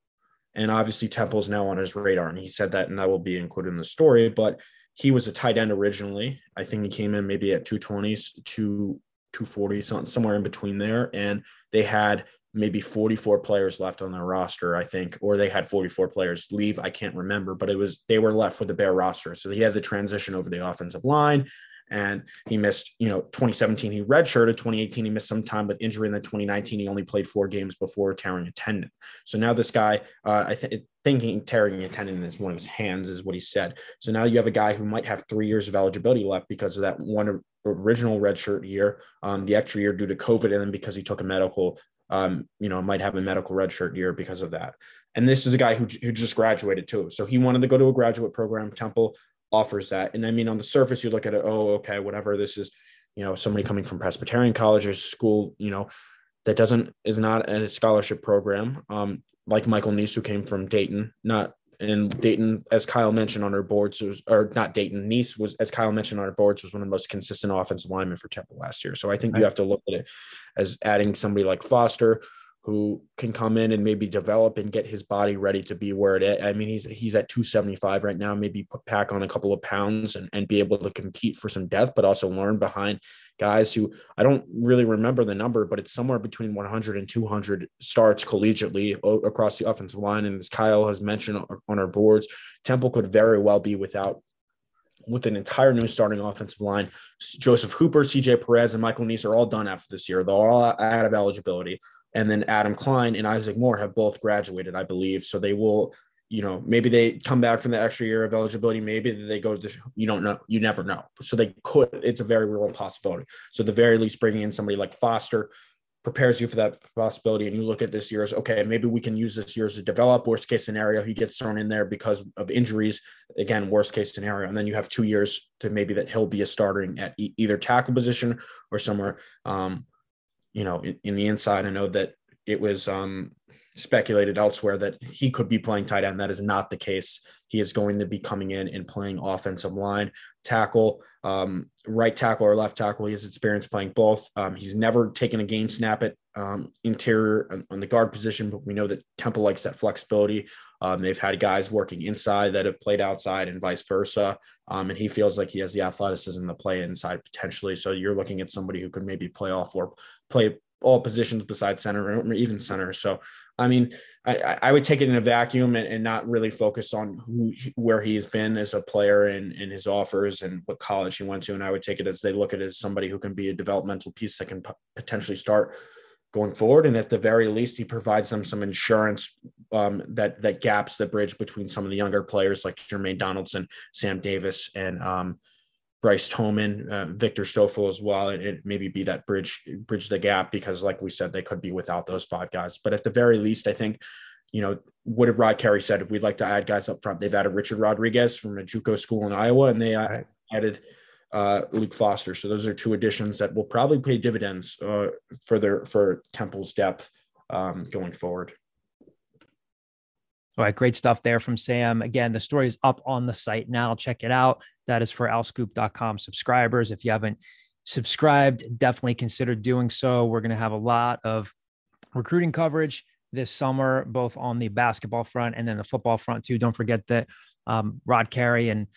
and obviously Temple's now on his radar, and he said that, and that will be included in the story. But he was a tight end originally. I think he came in maybe at 220s, 2, 240, something somewhere in between there. And they had maybe 44 players left on their roster, I think, or they had 44 players leave. I can't remember, but it was they were left with a bare roster. So he had the transition over the offensive line and he missed, you know, 2017 he redshirted, 2018 he missed some time with injury, and then 2019 he only played four games before tearing a tendon. So now this guy, uh, I think thinking tearing a tendon is one of his hands is what he said. So now you have a guy who might have three years of eligibility left because of that one original redshirt year, um, the extra year due to COVID, and then because he took a medical, um, you know, might have a medical redshirt year because of that. And this is a guy who, who just graduated too. So he wanted to go to a graduate program. Temple offers that. And I mean, on the surface, you look at it, oh, okay, whatever. This is, you know, somebody coming from Presbyterian College or school, you know, that doesn't is not a scholarship program. Um, like Michael Niese, who came from Dayton, not and Dayton, as Kyle mentioned on our boards, was or not Dayton, Niese was, as Kyle mentioned on our boards, was one of the most consistent offensive linemen for Temple last year. So I think right. you have to look at it as adding somebody like Foster, who can come in and maybe develop and get his body ready to be where it is. I mean, he's he's at 275 right now, maybe put pack on a couple of pounds and, and be able to compete for some depth, but also learn behind guys who I don't really remember the number, but it's somewhere between 100 and 200 starts collegiately across the offensive line. And as Kyle has mentioned on our boards, Temple could very well be without with an entire new starting offensive line. Joseph Hooper, CJ Perez, and Michael Niese are all done after this year. They're all out of eligibility and then Adam Klein and Isaac Moore have both graduated, I believe. So they will, you know, maybe they come back from the extra year of eligibility. Maybe they go to the, you don't know, you never know. So they could, it's a very real possibility. So the very least, bringing in somebody like Foster prepares you for that possibility. And you look at this year as okay, maybe we can use this year as a develop. Worst case scenario, he gets thrown in there because of injuries. Again, worst case scenario, and then you have two years to maybe that he'll be a starter at e- either tackle position or somewhere. Um, you know, in, in, the inside. I know that it was um, speculated elsewhere that he could be playing tight end. That is not the case. He is going to be coming in and playing offensive line, tackle, um, right tackle or left tackle. He has experience playing both. Um, he's never taken a game snap at um, interior on, on, the guard position, but we know that Temple likes that flexibility. Um, they've had guys working inside that have played outside and vice versa. Um, and he feels like he has the athleticism to play inside potentially. So you're looking at somebody who could maybe play all four, play all positions besides center or even center. So, I mean, I, I would take it in a vacuum and, and, not really focus on who where he's been as a player and, and his offers and what college he went to. And I would take it as they look at it as somebody who can be a developmental piece that can p- potentially start going forward. And at the very least, he provides them some insurance um, that that gaps the bridge between some of the younger players like Jermaine Donaldson, Sam Davis, and um, Bryce Toman, uh, Victor Stoffel as well, and it maybe be that bridge bridge the gap because, like we said, they could be without those five guys. But at the very least, I think, you know, what did Rod Carey said? If we'd like to add guys up front. They've added Richard Rodriguez from a JUCO school in Iowa, and they right. added uh, Luke Foster. So those are two additions that will probably pay dividends uh, for their for Temple's depth um, going forward. All right, great stuff there from Sam. Again, the story is up on the site now. Check it out. That is for owlscoop.com subscribers. If you haven't subscribed, definitely consider doing so. We're going to have a lot of recruiting coverage this summer, both on the basketball front and then the football front too. Don't forget that um, Rod Carey and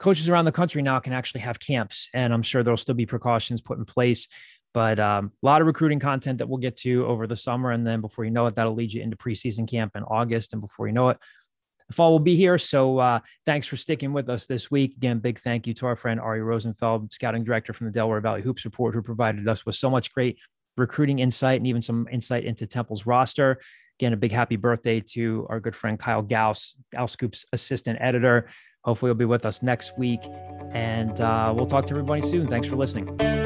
coaches around the country now can actually have camps, and I'm sure there'll still be precautions put in place. But um, a lot of recruiting content that we'll get to over the summer, and then before you know it, that'll lead you into preseason camp in August, and before you know it, the fall will be here. So uh, thanks for sticking with us this week. Again, big thank you to our friend Ari Rosenfeld, scouting director from the Delaware Valley Hoops Report, who provided us with so much great recruiting insight and even some insight into Temple's roster. Again, a big happy birthday to our good friend Kyle Gauss, Scoop's assistant editor. Hopefully, you'll be with us next week. And uh, we'll talk to everybody soon. Thanks for listening.